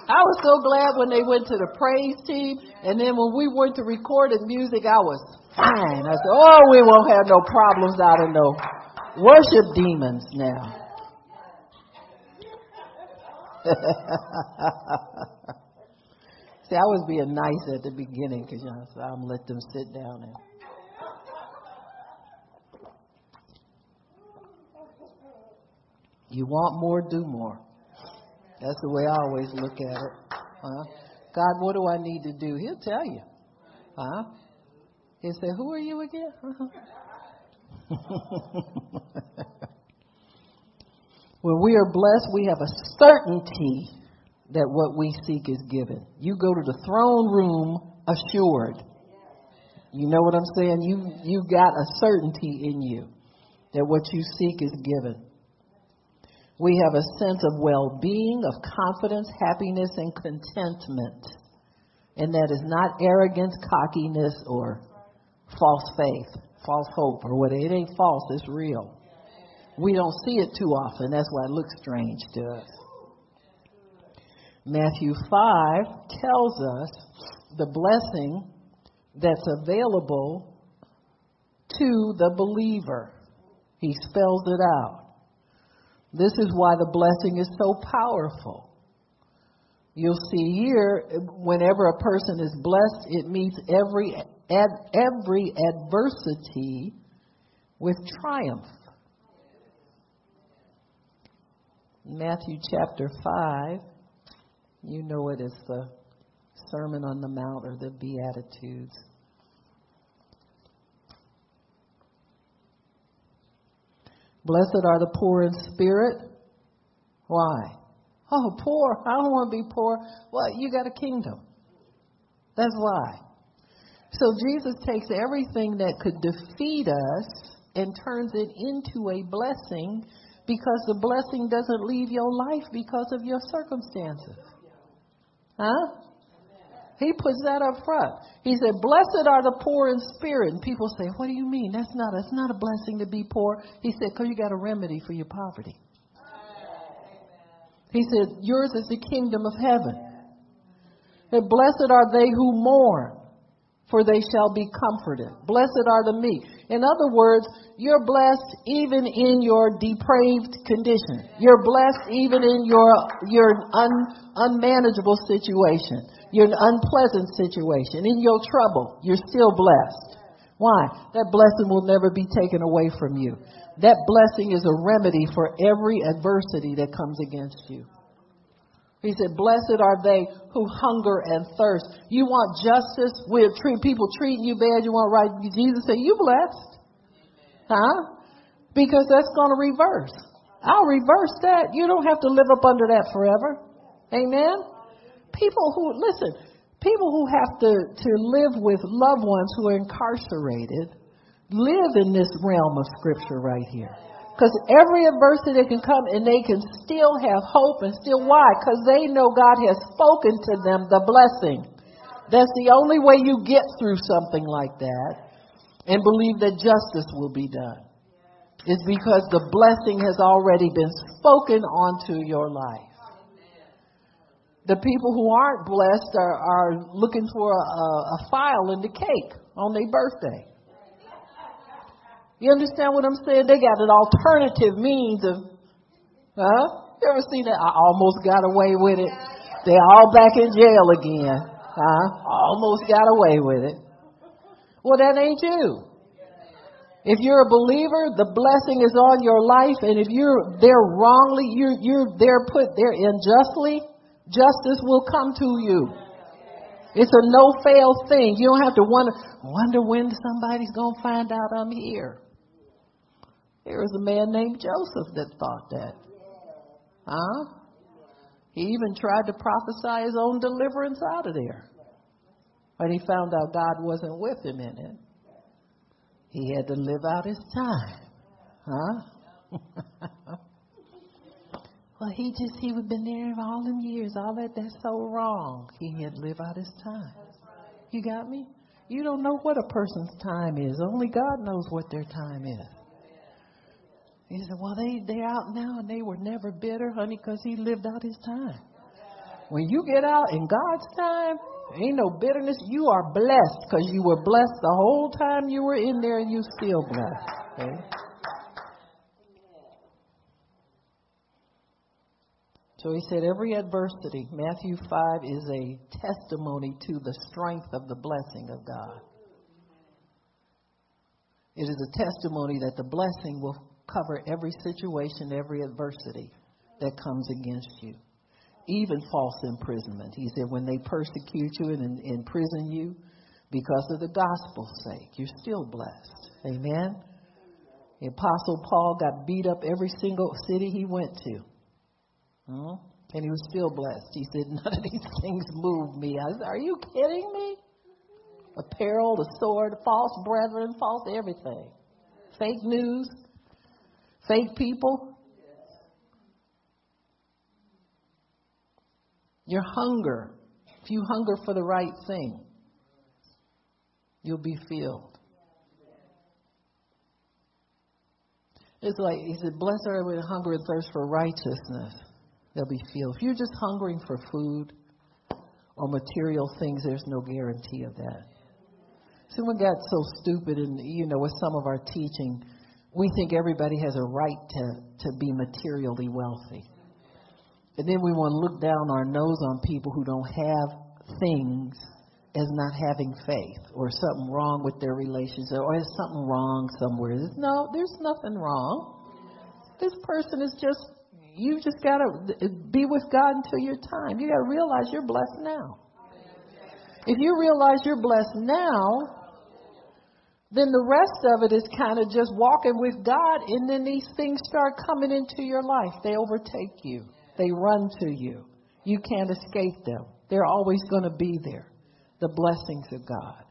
I was so glad when they went to the praise team, and then when we went to record recorded music, I was fine. I said, oh, we won't have no problems out of no worship demons now. See, I was being nice at the beginning because you know, so I'm let them sit down and. You want more, do more. That's the way I always look at it. Huh? God, what do I need to do? He'll tell you. Huh? He said, Who are you again? Uh-huh. when we are blessed, we have a certainty that what we seek is given. You go to the throne room assured. You know what I'm saying? You you got a certainty in you that what you seek is given. We have a sense of well-being, of confidence, happiness, and contentment. And that is not arrogance, cockiness, or false faith, false hope, or what. It ain't false, it's real. We don't see it too often. That's why it looks strange to us. Matthew 5 tells us the blessing that's available to the believer. He spells it out. This is why the blessing is so powerful. You'll see here, whenever a person is blessed, it meets every ad, every adversity with triumph. Matthew chapter 5, you know it as the Sermon on the Mount or the Beatitudes. Blessed are the poor in spirit. Why? Oh, poor. I don't want to be poor. Well, you got a kingdom. That's why. So Jesus takes everything that could defeat us and turns it into a blessing because the blessing doesn't leave your life because of your circumstances. Huh? He puts that up front. He said, Blessed are the poor in spirit. And people say, What do you mean? That's not, that's not a blessing to be poor. He said, Because you got a remedy for your poverty. He said, Yours is the kingdom of heaven. And blessed are they who mourn, for they shall be comforted. Blessed are the meek. In other words, you're blessed even in your depraved condition. You're blessed even in your your un, unmanageable situation, your unpleasant situation, in your trouble. You're still blessed. Why? That blessing will never be taken away from you. That blessing is a remedy for every adversity that comes against you. He said, Blessed are they who hunger and thirst. You want justice? We'll treat people treating you bad. You want right? Jesus said, You blessed. Huh? Because that's going to reverse. I'll reverse that. You don't have to live up under that forever. Amen? People who, listen, people who have to, to live with loved ones who are incarcerated live in this realm of scripture right here. Because every adversity that can come and they can still have hope and still why? Because they know God has spoken to them the blessing. That's the only way you get through something like that and believe that justice will be done. Is because the blessing has already been spoken onto your life. The people who aren't blessed are, are looking for a, a file in the cake on their birthday. You understand what I'm saying? They got an alternative means of, huh? You ever seen that? I almost got away with it. They're all back in jail again. Huh? Almost got away with it. Well, that ain't you. If you're a believer, the blessing is on your life, and if you're there wrongly, you're you're there put there unjustly, justice will come to you. It's a no fail thing. You don't have to wonder wonder when somebody's gonna find out I'm here. There was a man named Joseph that thought that. Huh? He even tried to prophesy his own deliverance out of there. But he found out God wasn't with him in it. He had to live out his time. Huh? well, he just, he would have been there all them years. All that, that's so wrong. He had to live out his time. You got me? You don't know what a person's time is. Only God knows what their time is. He said, Well, they, they're out now and they were never bitter, honey, because he lived out his time. When you get out in God's time, ain't no bitterness. You are blessed because you were blessed the whole time you were in there and you still blessed. Okay? So he said, every adversity, Matthew 5 is a testimony to the strength of the blessing of God. It is a testimony that the blessing will cover every situation, every adversity that comes against you, even false imprisonment. He said, when they persecute you and imprison you because of the gospel's sake, you're still blessed. Amen. The Apostle Paul got beat up every single city he went to. Hmm? And he was still blessed. He said, None of these things move me. I said, Are you kidding me? a peril, a sword, false brethren, false everything. Fake news, fake people. Your hunger, if you hunger for the right thing, you'll be filled. It's like he said, Blessed are those hunger and thirst for righteousness. They'll be filled. If you're just hungering for food or material things, there's no guarantee of that. Someone got so stupid and you know, with some of our teaching, we think everybody has a right to, to be materially wealthy. And then we want to look down our nose on people who don't have things as not having faith or something wrong with their relationship or is something wrong somewhere. No, there's nothing wrong. This person is just, you just got to be with God until your time. You got to realize you're blessed now. If you realize you're blessed now, then the rest of it is kind of just walking with God, and then these things start coming into your life. They overtake you, they run to you. You can't escape them, they're always going to be there the blessings of God.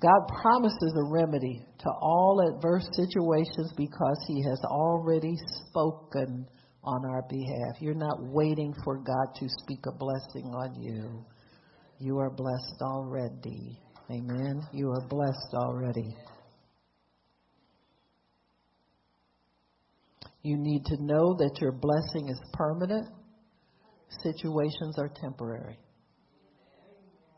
God promises a remedy to all adverse situations because He has already spoken on our behalf. You're not waiting for God to speak a blessing on you. You are blessed already. Amen. You are blessed already. You need to know that your blessing is permanent, situations are temporary.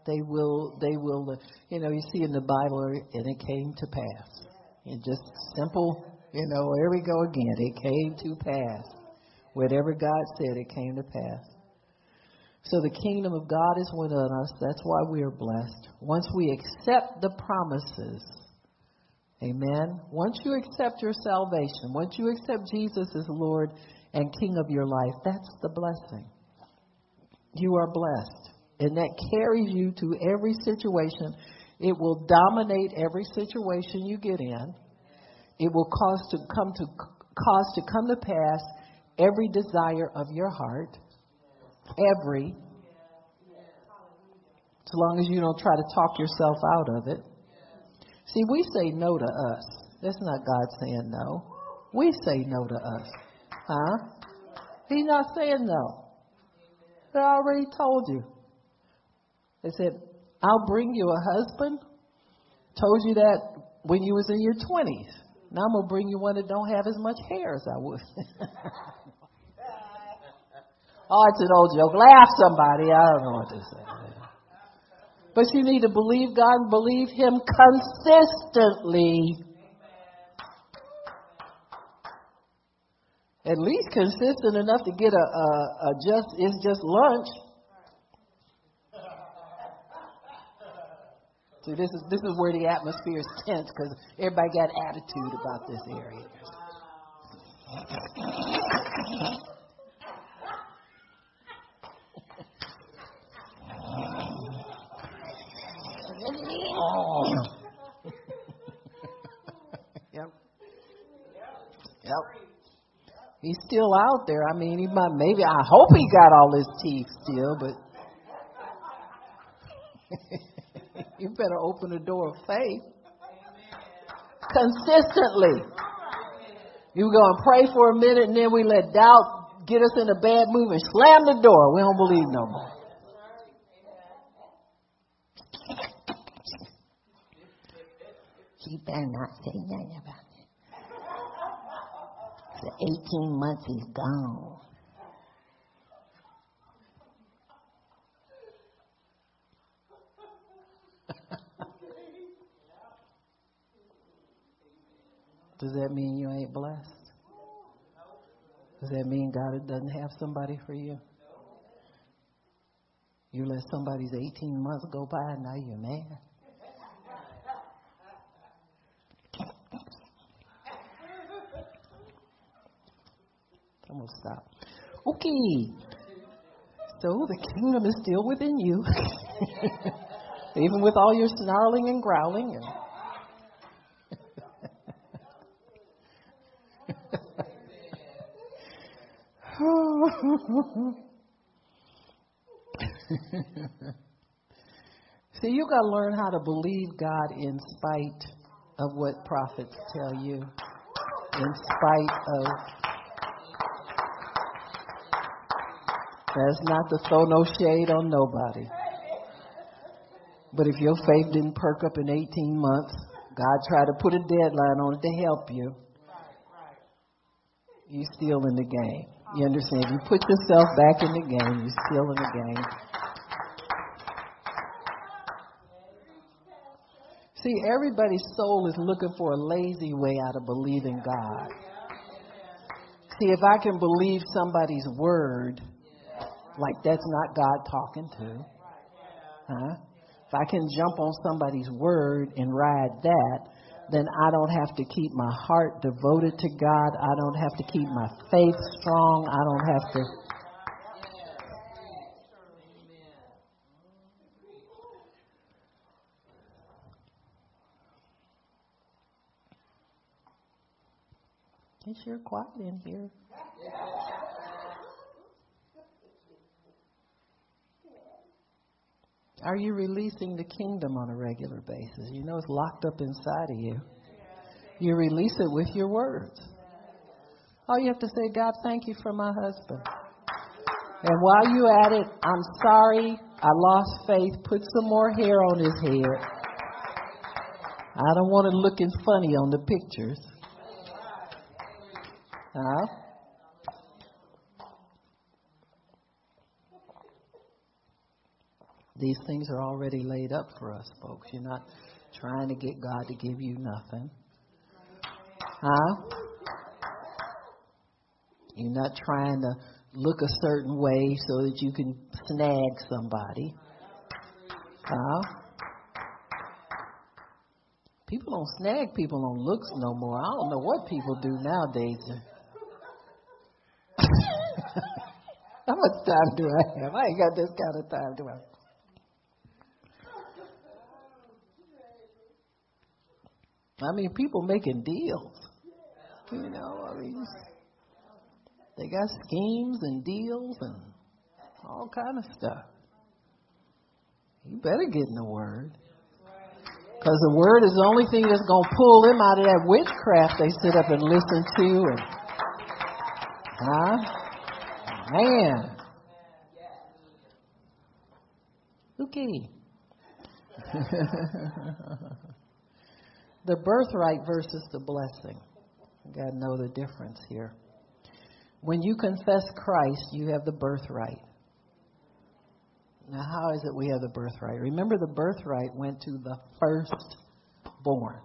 They will, they will, you know, you see in the Bible, and it came to pass. And just simple, you know, here we go again. It came to pass. Whatever God said, it came to pass. So the kingdom of God is within us. That's why we are blessed. Once we accept the promises, amen. Once you accept your salvation, once you accept Jesus as Lord and King of your life, that's the blessing. You are blessed and that carries you to every situation. It will dominate every situation you get in. It will cause to come to cause to come to pass every desire of your heart. Every. As long as you don't try to talk yourself out of it. See, we say no to us. That's not God saying no. We say no to us. Huh? He's not saying no. I already told you. They said, I'll bring you a husband. Told you that when you was in your 20s. Now I'm going to bring you one that don't have as much hair as I would. oh, it's an old joke. Laugh somebody. I don't know what to say. But you need to believe God and believe Him consistently. At least consistent enough to get a, a, a just, it's just lunch. See, this is this is where the atmosphere is tense because everybody got attitude about this area. yep. Yep. He's still out there. I mean, he might maybe. I hope he got all his teeth still, but. you better open the door of faith consistently. You go and pray for a minute, and then we let doubt get us in a bad mood and slam the door. We don't believe no more. He better not say nothing about it. 18 months he's gone. Does that mean you ain't blessed? Does that mean God doesn't have somebody for you? You let somebody's 18 months go by and now you're mad. To stop. Okay. So the kingdom is still within you. Even with all your snarling and growling and See, you got to learn how to believe God in spite of what prophets tell you, in spite of. That's not to throw no shade on nobody. But if your faith didn't perk up in 18 months, God tried to put a deadline on it to help you. You're still in the game. You understand? If you put yourself back in the game, you're still in the game. See, everybody's soul is looking for a lazy way out of believing God. See, if I can believe somebody's word, like that's not God talking to, huh? If I can jump on somebody's word and ride that, then I don't have to keep my heart devoted to God. I don't have to keep my faith strong. I don't have to. It's sure quiet in here. Are you releasing the kingdom on a regular basis? You know it's locked up inside of you. You release it with your words. All you have to say, God, thank you for my husband. And while you at it, I'm sorry I lost faith. Put some more hair on his head. I don't want it looking funny on the pictures. Huh? These things are already laid up for us, folks. You're not trying to get God to give you nothing. Huh? You're not trying to look a certain way so that you can snag somebody. Huh? People don't snag people on looks no more. I don't know what people do nowadays. How much time do I have? I ain't got this kind of time, do I? I mean, people making deals. You know, I mean, they got schemes and deals and all kind of stuff. You better get in the Word. Because the Word is the only thing that's going to pull them out of that witchcraft they sit up and listen to. And, huh? Man. Okay. the birthright versus the blessing. You got to know the difference here. When you confess Christ, you have the birthright. Now, how is it we have the birthright? Remember, the birthright went to the firstborn.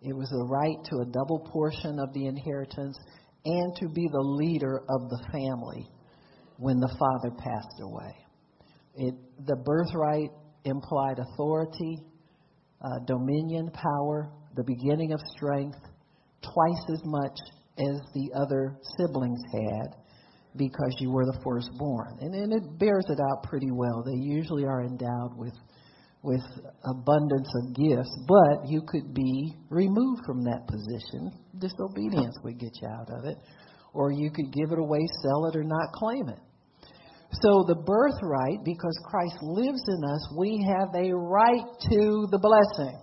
It was the right to a double portion of the inheritance and to be the leader of the family when the father passed away. It, the birthright implied authority, uh, dominion, power, the beginning of strength, twice as much as the other siblings had because you were the firstborn. And, and it bears it out pretty well. They usually are endowed with with abundance of gifts, but you could be removed from that position. Disobedience would get you out of it. Or you could give it away, sell it, or not claim it. So the birthright, because Christ lives in us, we have a right to the blessing.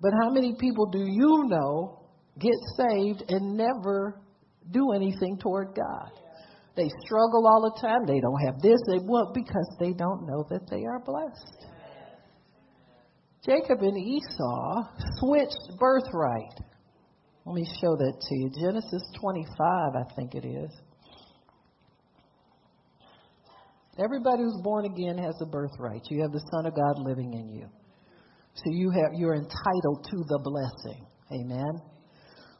But how many people do you know get saved and never do anything toward God? They struggle all the time. They don't have this. They won't because they don't know that they are blessed. Jacob and Esau switched birthright. Let me show that to you. Genesis 25, I think it is. Everybody who's born again has a birthright. You have the Son of God living in you. So you have you're entitled to the blessing. Amen.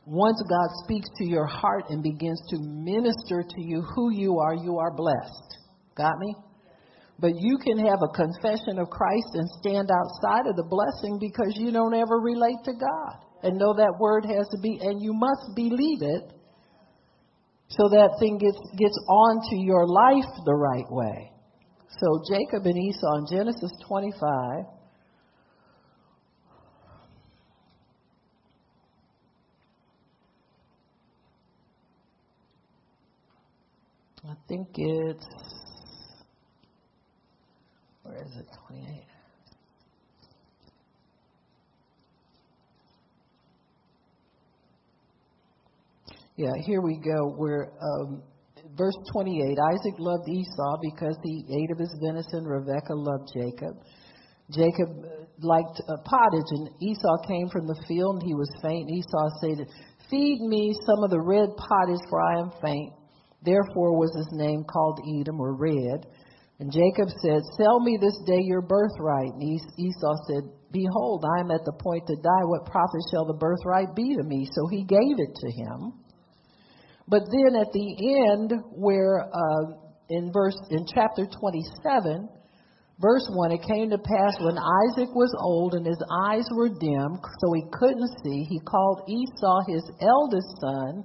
Once God speaks to your heart and begins to minister to you who you are, you are blessed. Got me? But you can have a confession of Christ and stand outside of the blessing because you don't ever relate to God. And know that word has to be, and you must believe it so that thing gets, gets onto your life the right way. So Jacob and Esau in Genesis 25. I think it's Where is it? 28. Yeah, here we go. Where um, verse 28 Isaac loved Esau because he ate of his venison. Rebekah loved Jacob. Jacob uh, liked uh, pottage, and Esau came from the field, and he was faint. Esau said, Feed me some of the red pottage, for I am faint. Therefore was his name called Edom, or red. And Jacob said, Sell me this day your birthright. And Esau said, Behold, I am at the point to die. What profit shall the birthright be to me? So he gave it to him. But then at the end, where uh, in verse in chapter 27, verse 1, it came to pass when Isaac was old and his eyes were dim, so he couldn't see, he called Esau his eldest son,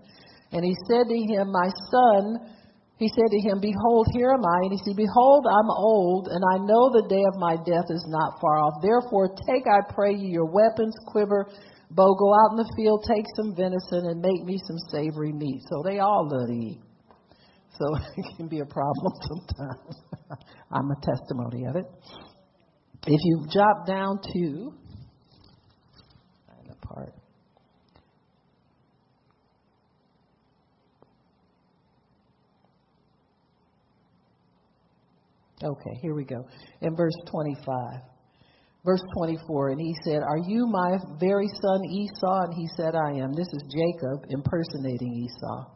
and he said to him, My son, he said to him, Behold, here am I. And he said, Behold, I'm old, and I know the day of my death is not far off. Therefore, take, I pray you, your weapons, quiver, Bow, go out in the field, take some venison, and make me some savory meat. So they all love to eat. So it can be a problem sometimes. I'm a testimony of it. If you drop down to part. Okay, here we go. In verse 25. Verse 24, and he said, Are you my very son Esau? And he said, I am. This is Jacob impersonating Esau.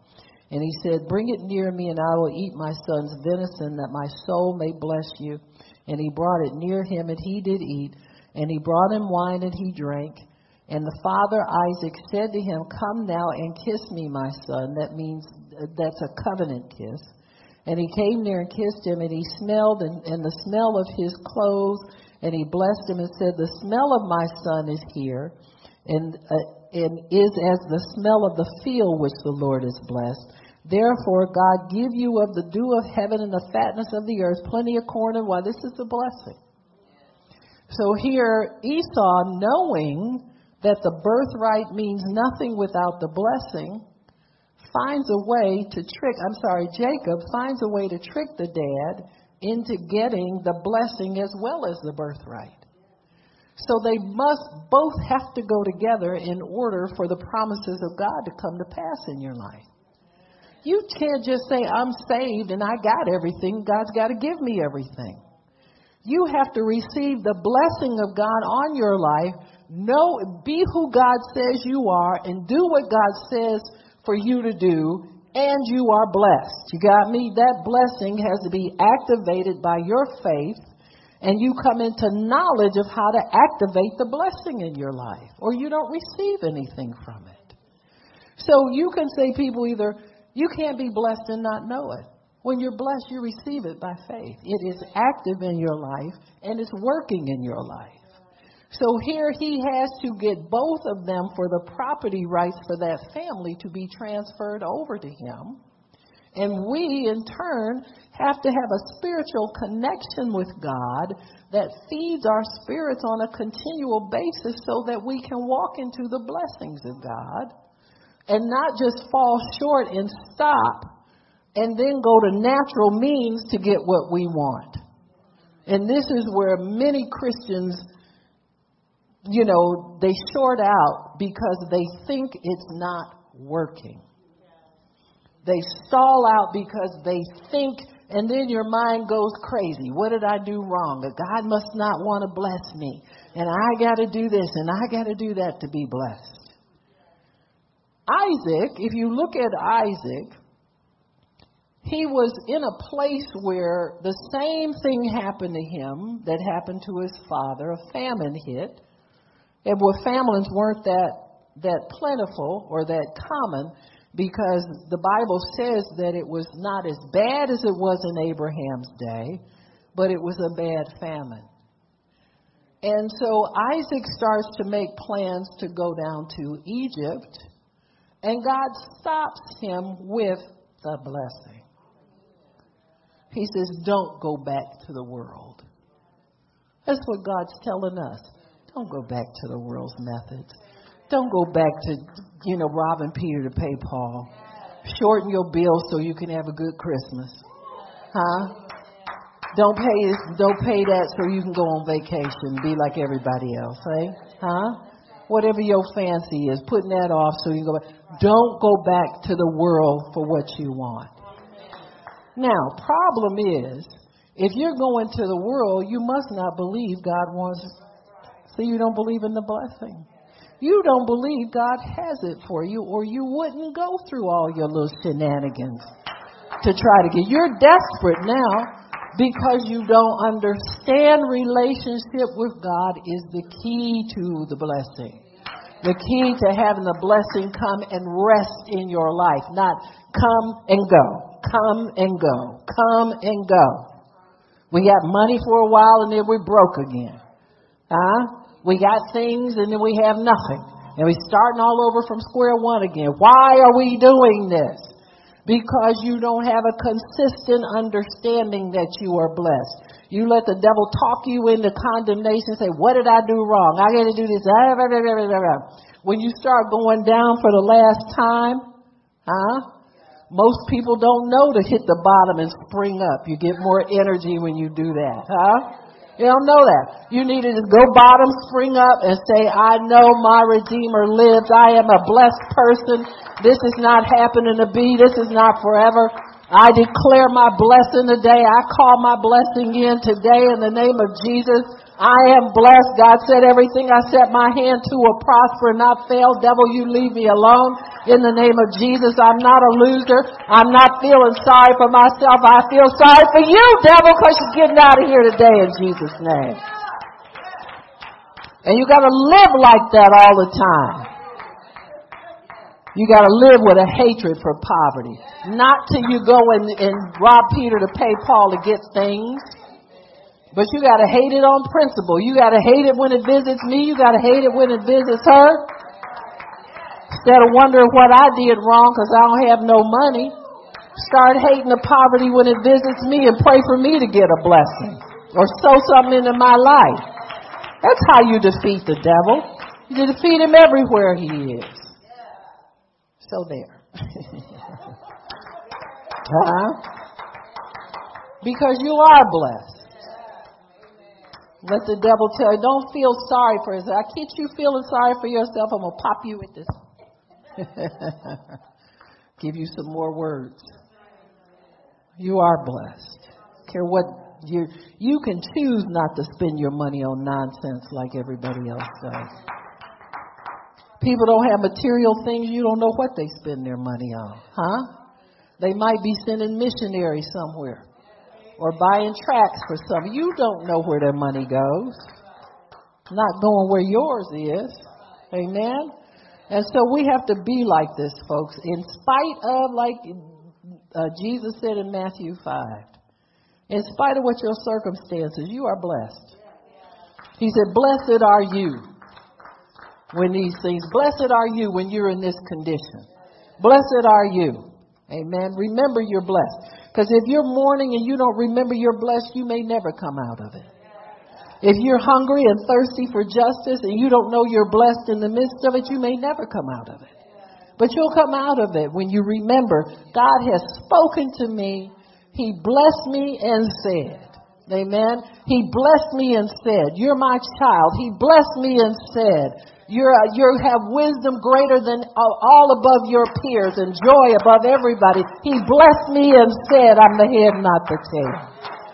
And he said, Bring it near me, and I will eat my son's venison, that my soul may bless you. And he brought it near him, and he did eat. And he brought him wine, and he drank. And the father Isaac said to him, Come now and kiss me, my son. That means that's a covenant kiss. And he came near and kissed him, and he smelled, and, and the smell of his clothes and he blessed him and said, The smell of my son is here, and, uh, and is as the smell of the field which the Lord has blessed. Therefore, God give you of the dew of heaven and the fatness of the earth plenty of corn and wine. This is a blessing. So here, Esau, knowing that the birthright means nothing without the blessing, finds a way to trick, I'm sorry, Jacob finds a way to trick the dad into getting the blessing as well as the birthright. So they must both have to go together in order for the promises of God to come to pass in your life. You can't just say, I'm saved and I got everything. God's got to give me everything. You have to receive the blessing of God on your life. Know, be who God says you are and do what God says for you to do and you are blessed. You got me? That blessing has to be activated by your faith, and you come into knowledge of how to activate the blessing in your life, or you don't receive anything from it. So you can say, people either, you can't be blessed and not know it. When you're blessed, you receive it by faith. It is active in your life, and it's working in your life. So here he has to get both of them for the property rights for that family to be transferred over to him. And we, in turn, have to have a spiritual connection with God that feeds our spirits on a continual basis so that we can walk into the blessings of God and not just fall short and stop and then go to natural means to get what we want. And this is where many Christians you know, they short out because they think it's not working. They stall out because they think, and then your mind goes crazy. What did I do wrong? God must not want to bless me. And I got to do this and I got to do that to be blessed. Isaac, if you look at Isaac, he was in a place where the same thing happened to him that happened to his father. A famine hit. And where famines weren't that, that plentiful or that common because the Bible says that it was not as bad as it was in Abraham's day, but it was a bad famine. And so Isaac starts to make plans to go down to Egypt, and God stops him with the blessing. He says, Don't go back to the world. That's what God's telling us. Don't go back to the world's methods. Don't go back to, you know, robbing Peter to pay Paul. Shorten your bill so you can have a good Christmas. Huh? Don't pay don't pay that so you can go on vacation, be like everybody else, eh? Huh? Whatever your fancy is, putting that off so you can go back. Don't go back to the world for what you want. Now, problem is, if you're going to the world, you must not believe God wants so you don't believe in the blessing. You don't believe God has it for you, or you wouldn't go through all your little shenanigans to try to get. You're desperate now because you don't understand relationship with God is the key to the blessing. The key to having the blessing come and rest in your life, not come and go, come and go, come and go. We got money for a while and then we're broke again. Huh? We got things and then we have nothing. And we're starting all over from square one again. Why are we doing this? Because you don't have a consistent understanding that you are blessed. You let the devil talk you into condemnation, say, what did I do wrong? I gotta do this. When you start going down for the last time, huh? Most people don't know to hit the bottom and spring up. You get more energy when you do that, huh? You don't know that. You need to go bottom, spring up, and say, I know my Redeemer lives. I am a blessed person. This is not happening to be. This is not forever. I declare my blessing today. I call my blessing in today in the name of Jesus. I am blessed. God said everything I set my hand to will prosper and not fail. Devil, you leave me alone. In the name of Jesus, I'm not a loser. I'm not feeling sorry for myself. I feel sorry for you, devil, because you're getting out of here today in Jesus' name. And you gotta live like that all the time. You gotta live with a hatred for poverty. Not till you go and, and rob Peter to pay Paul to get things. But you gotta hate it on principle. You gotta hate it when it visits me. You gotta hate it when it visits her. Instead of wondering what I did wrong because I don't have no money, start hating the poverty when it visits me and pray for me to get a blessing or sow something into my life. That's how you defeat the devil. You defeat him everywhere he is. So there. huh? Because you are blessed. Let the devil tell you, don't feel sorry for yourself. I catch you feeling sorry for yourself, I'm going to pop you with this. Give you some more words. You are blessed. Care what you you can choose not to spend your money on nonsense like everybody else does. People don't have material things, you don't know what they spend their money on, huh? They might be sending missionaries somewhere or buying tracts for some. You don't know where their money goes. Not going where yours is. Amen. And so we have to be like this, folks, in spite of, like uh, Jesus said in Matthew 5, in spite of what your circumstances, you are blessed. He said, Blessed are you when these things, blessed are you when you're in this condition. Blessed are you. Amen. Remember you're blessed. Because if you're mourning and you don't remember you're blessed, you may never come out of it. If you're hungry and thirsty for justice and you don't know you're blessed in the midst of it, you may never come out of it. But you'll come out of it when you remember God has spoken to me. He blessed me and said, Amen. He blessed me and said, You're my child. He blessed me and said, you're, uh, you have wisdom greater than all above your peers and joy above everybody. He blessed me and said, I'm the head, not the tail.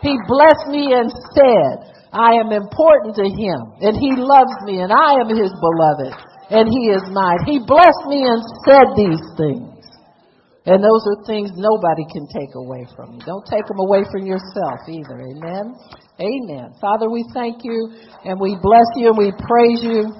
He blessed me and said, I am important to him and he loves me and I am his beloved and he is mine. He blessed me and said these things. And those are things nobody can take away from you. Don't take them away from yourself either. Amen. Amen. Father, we thank you and we bless you and we praise you.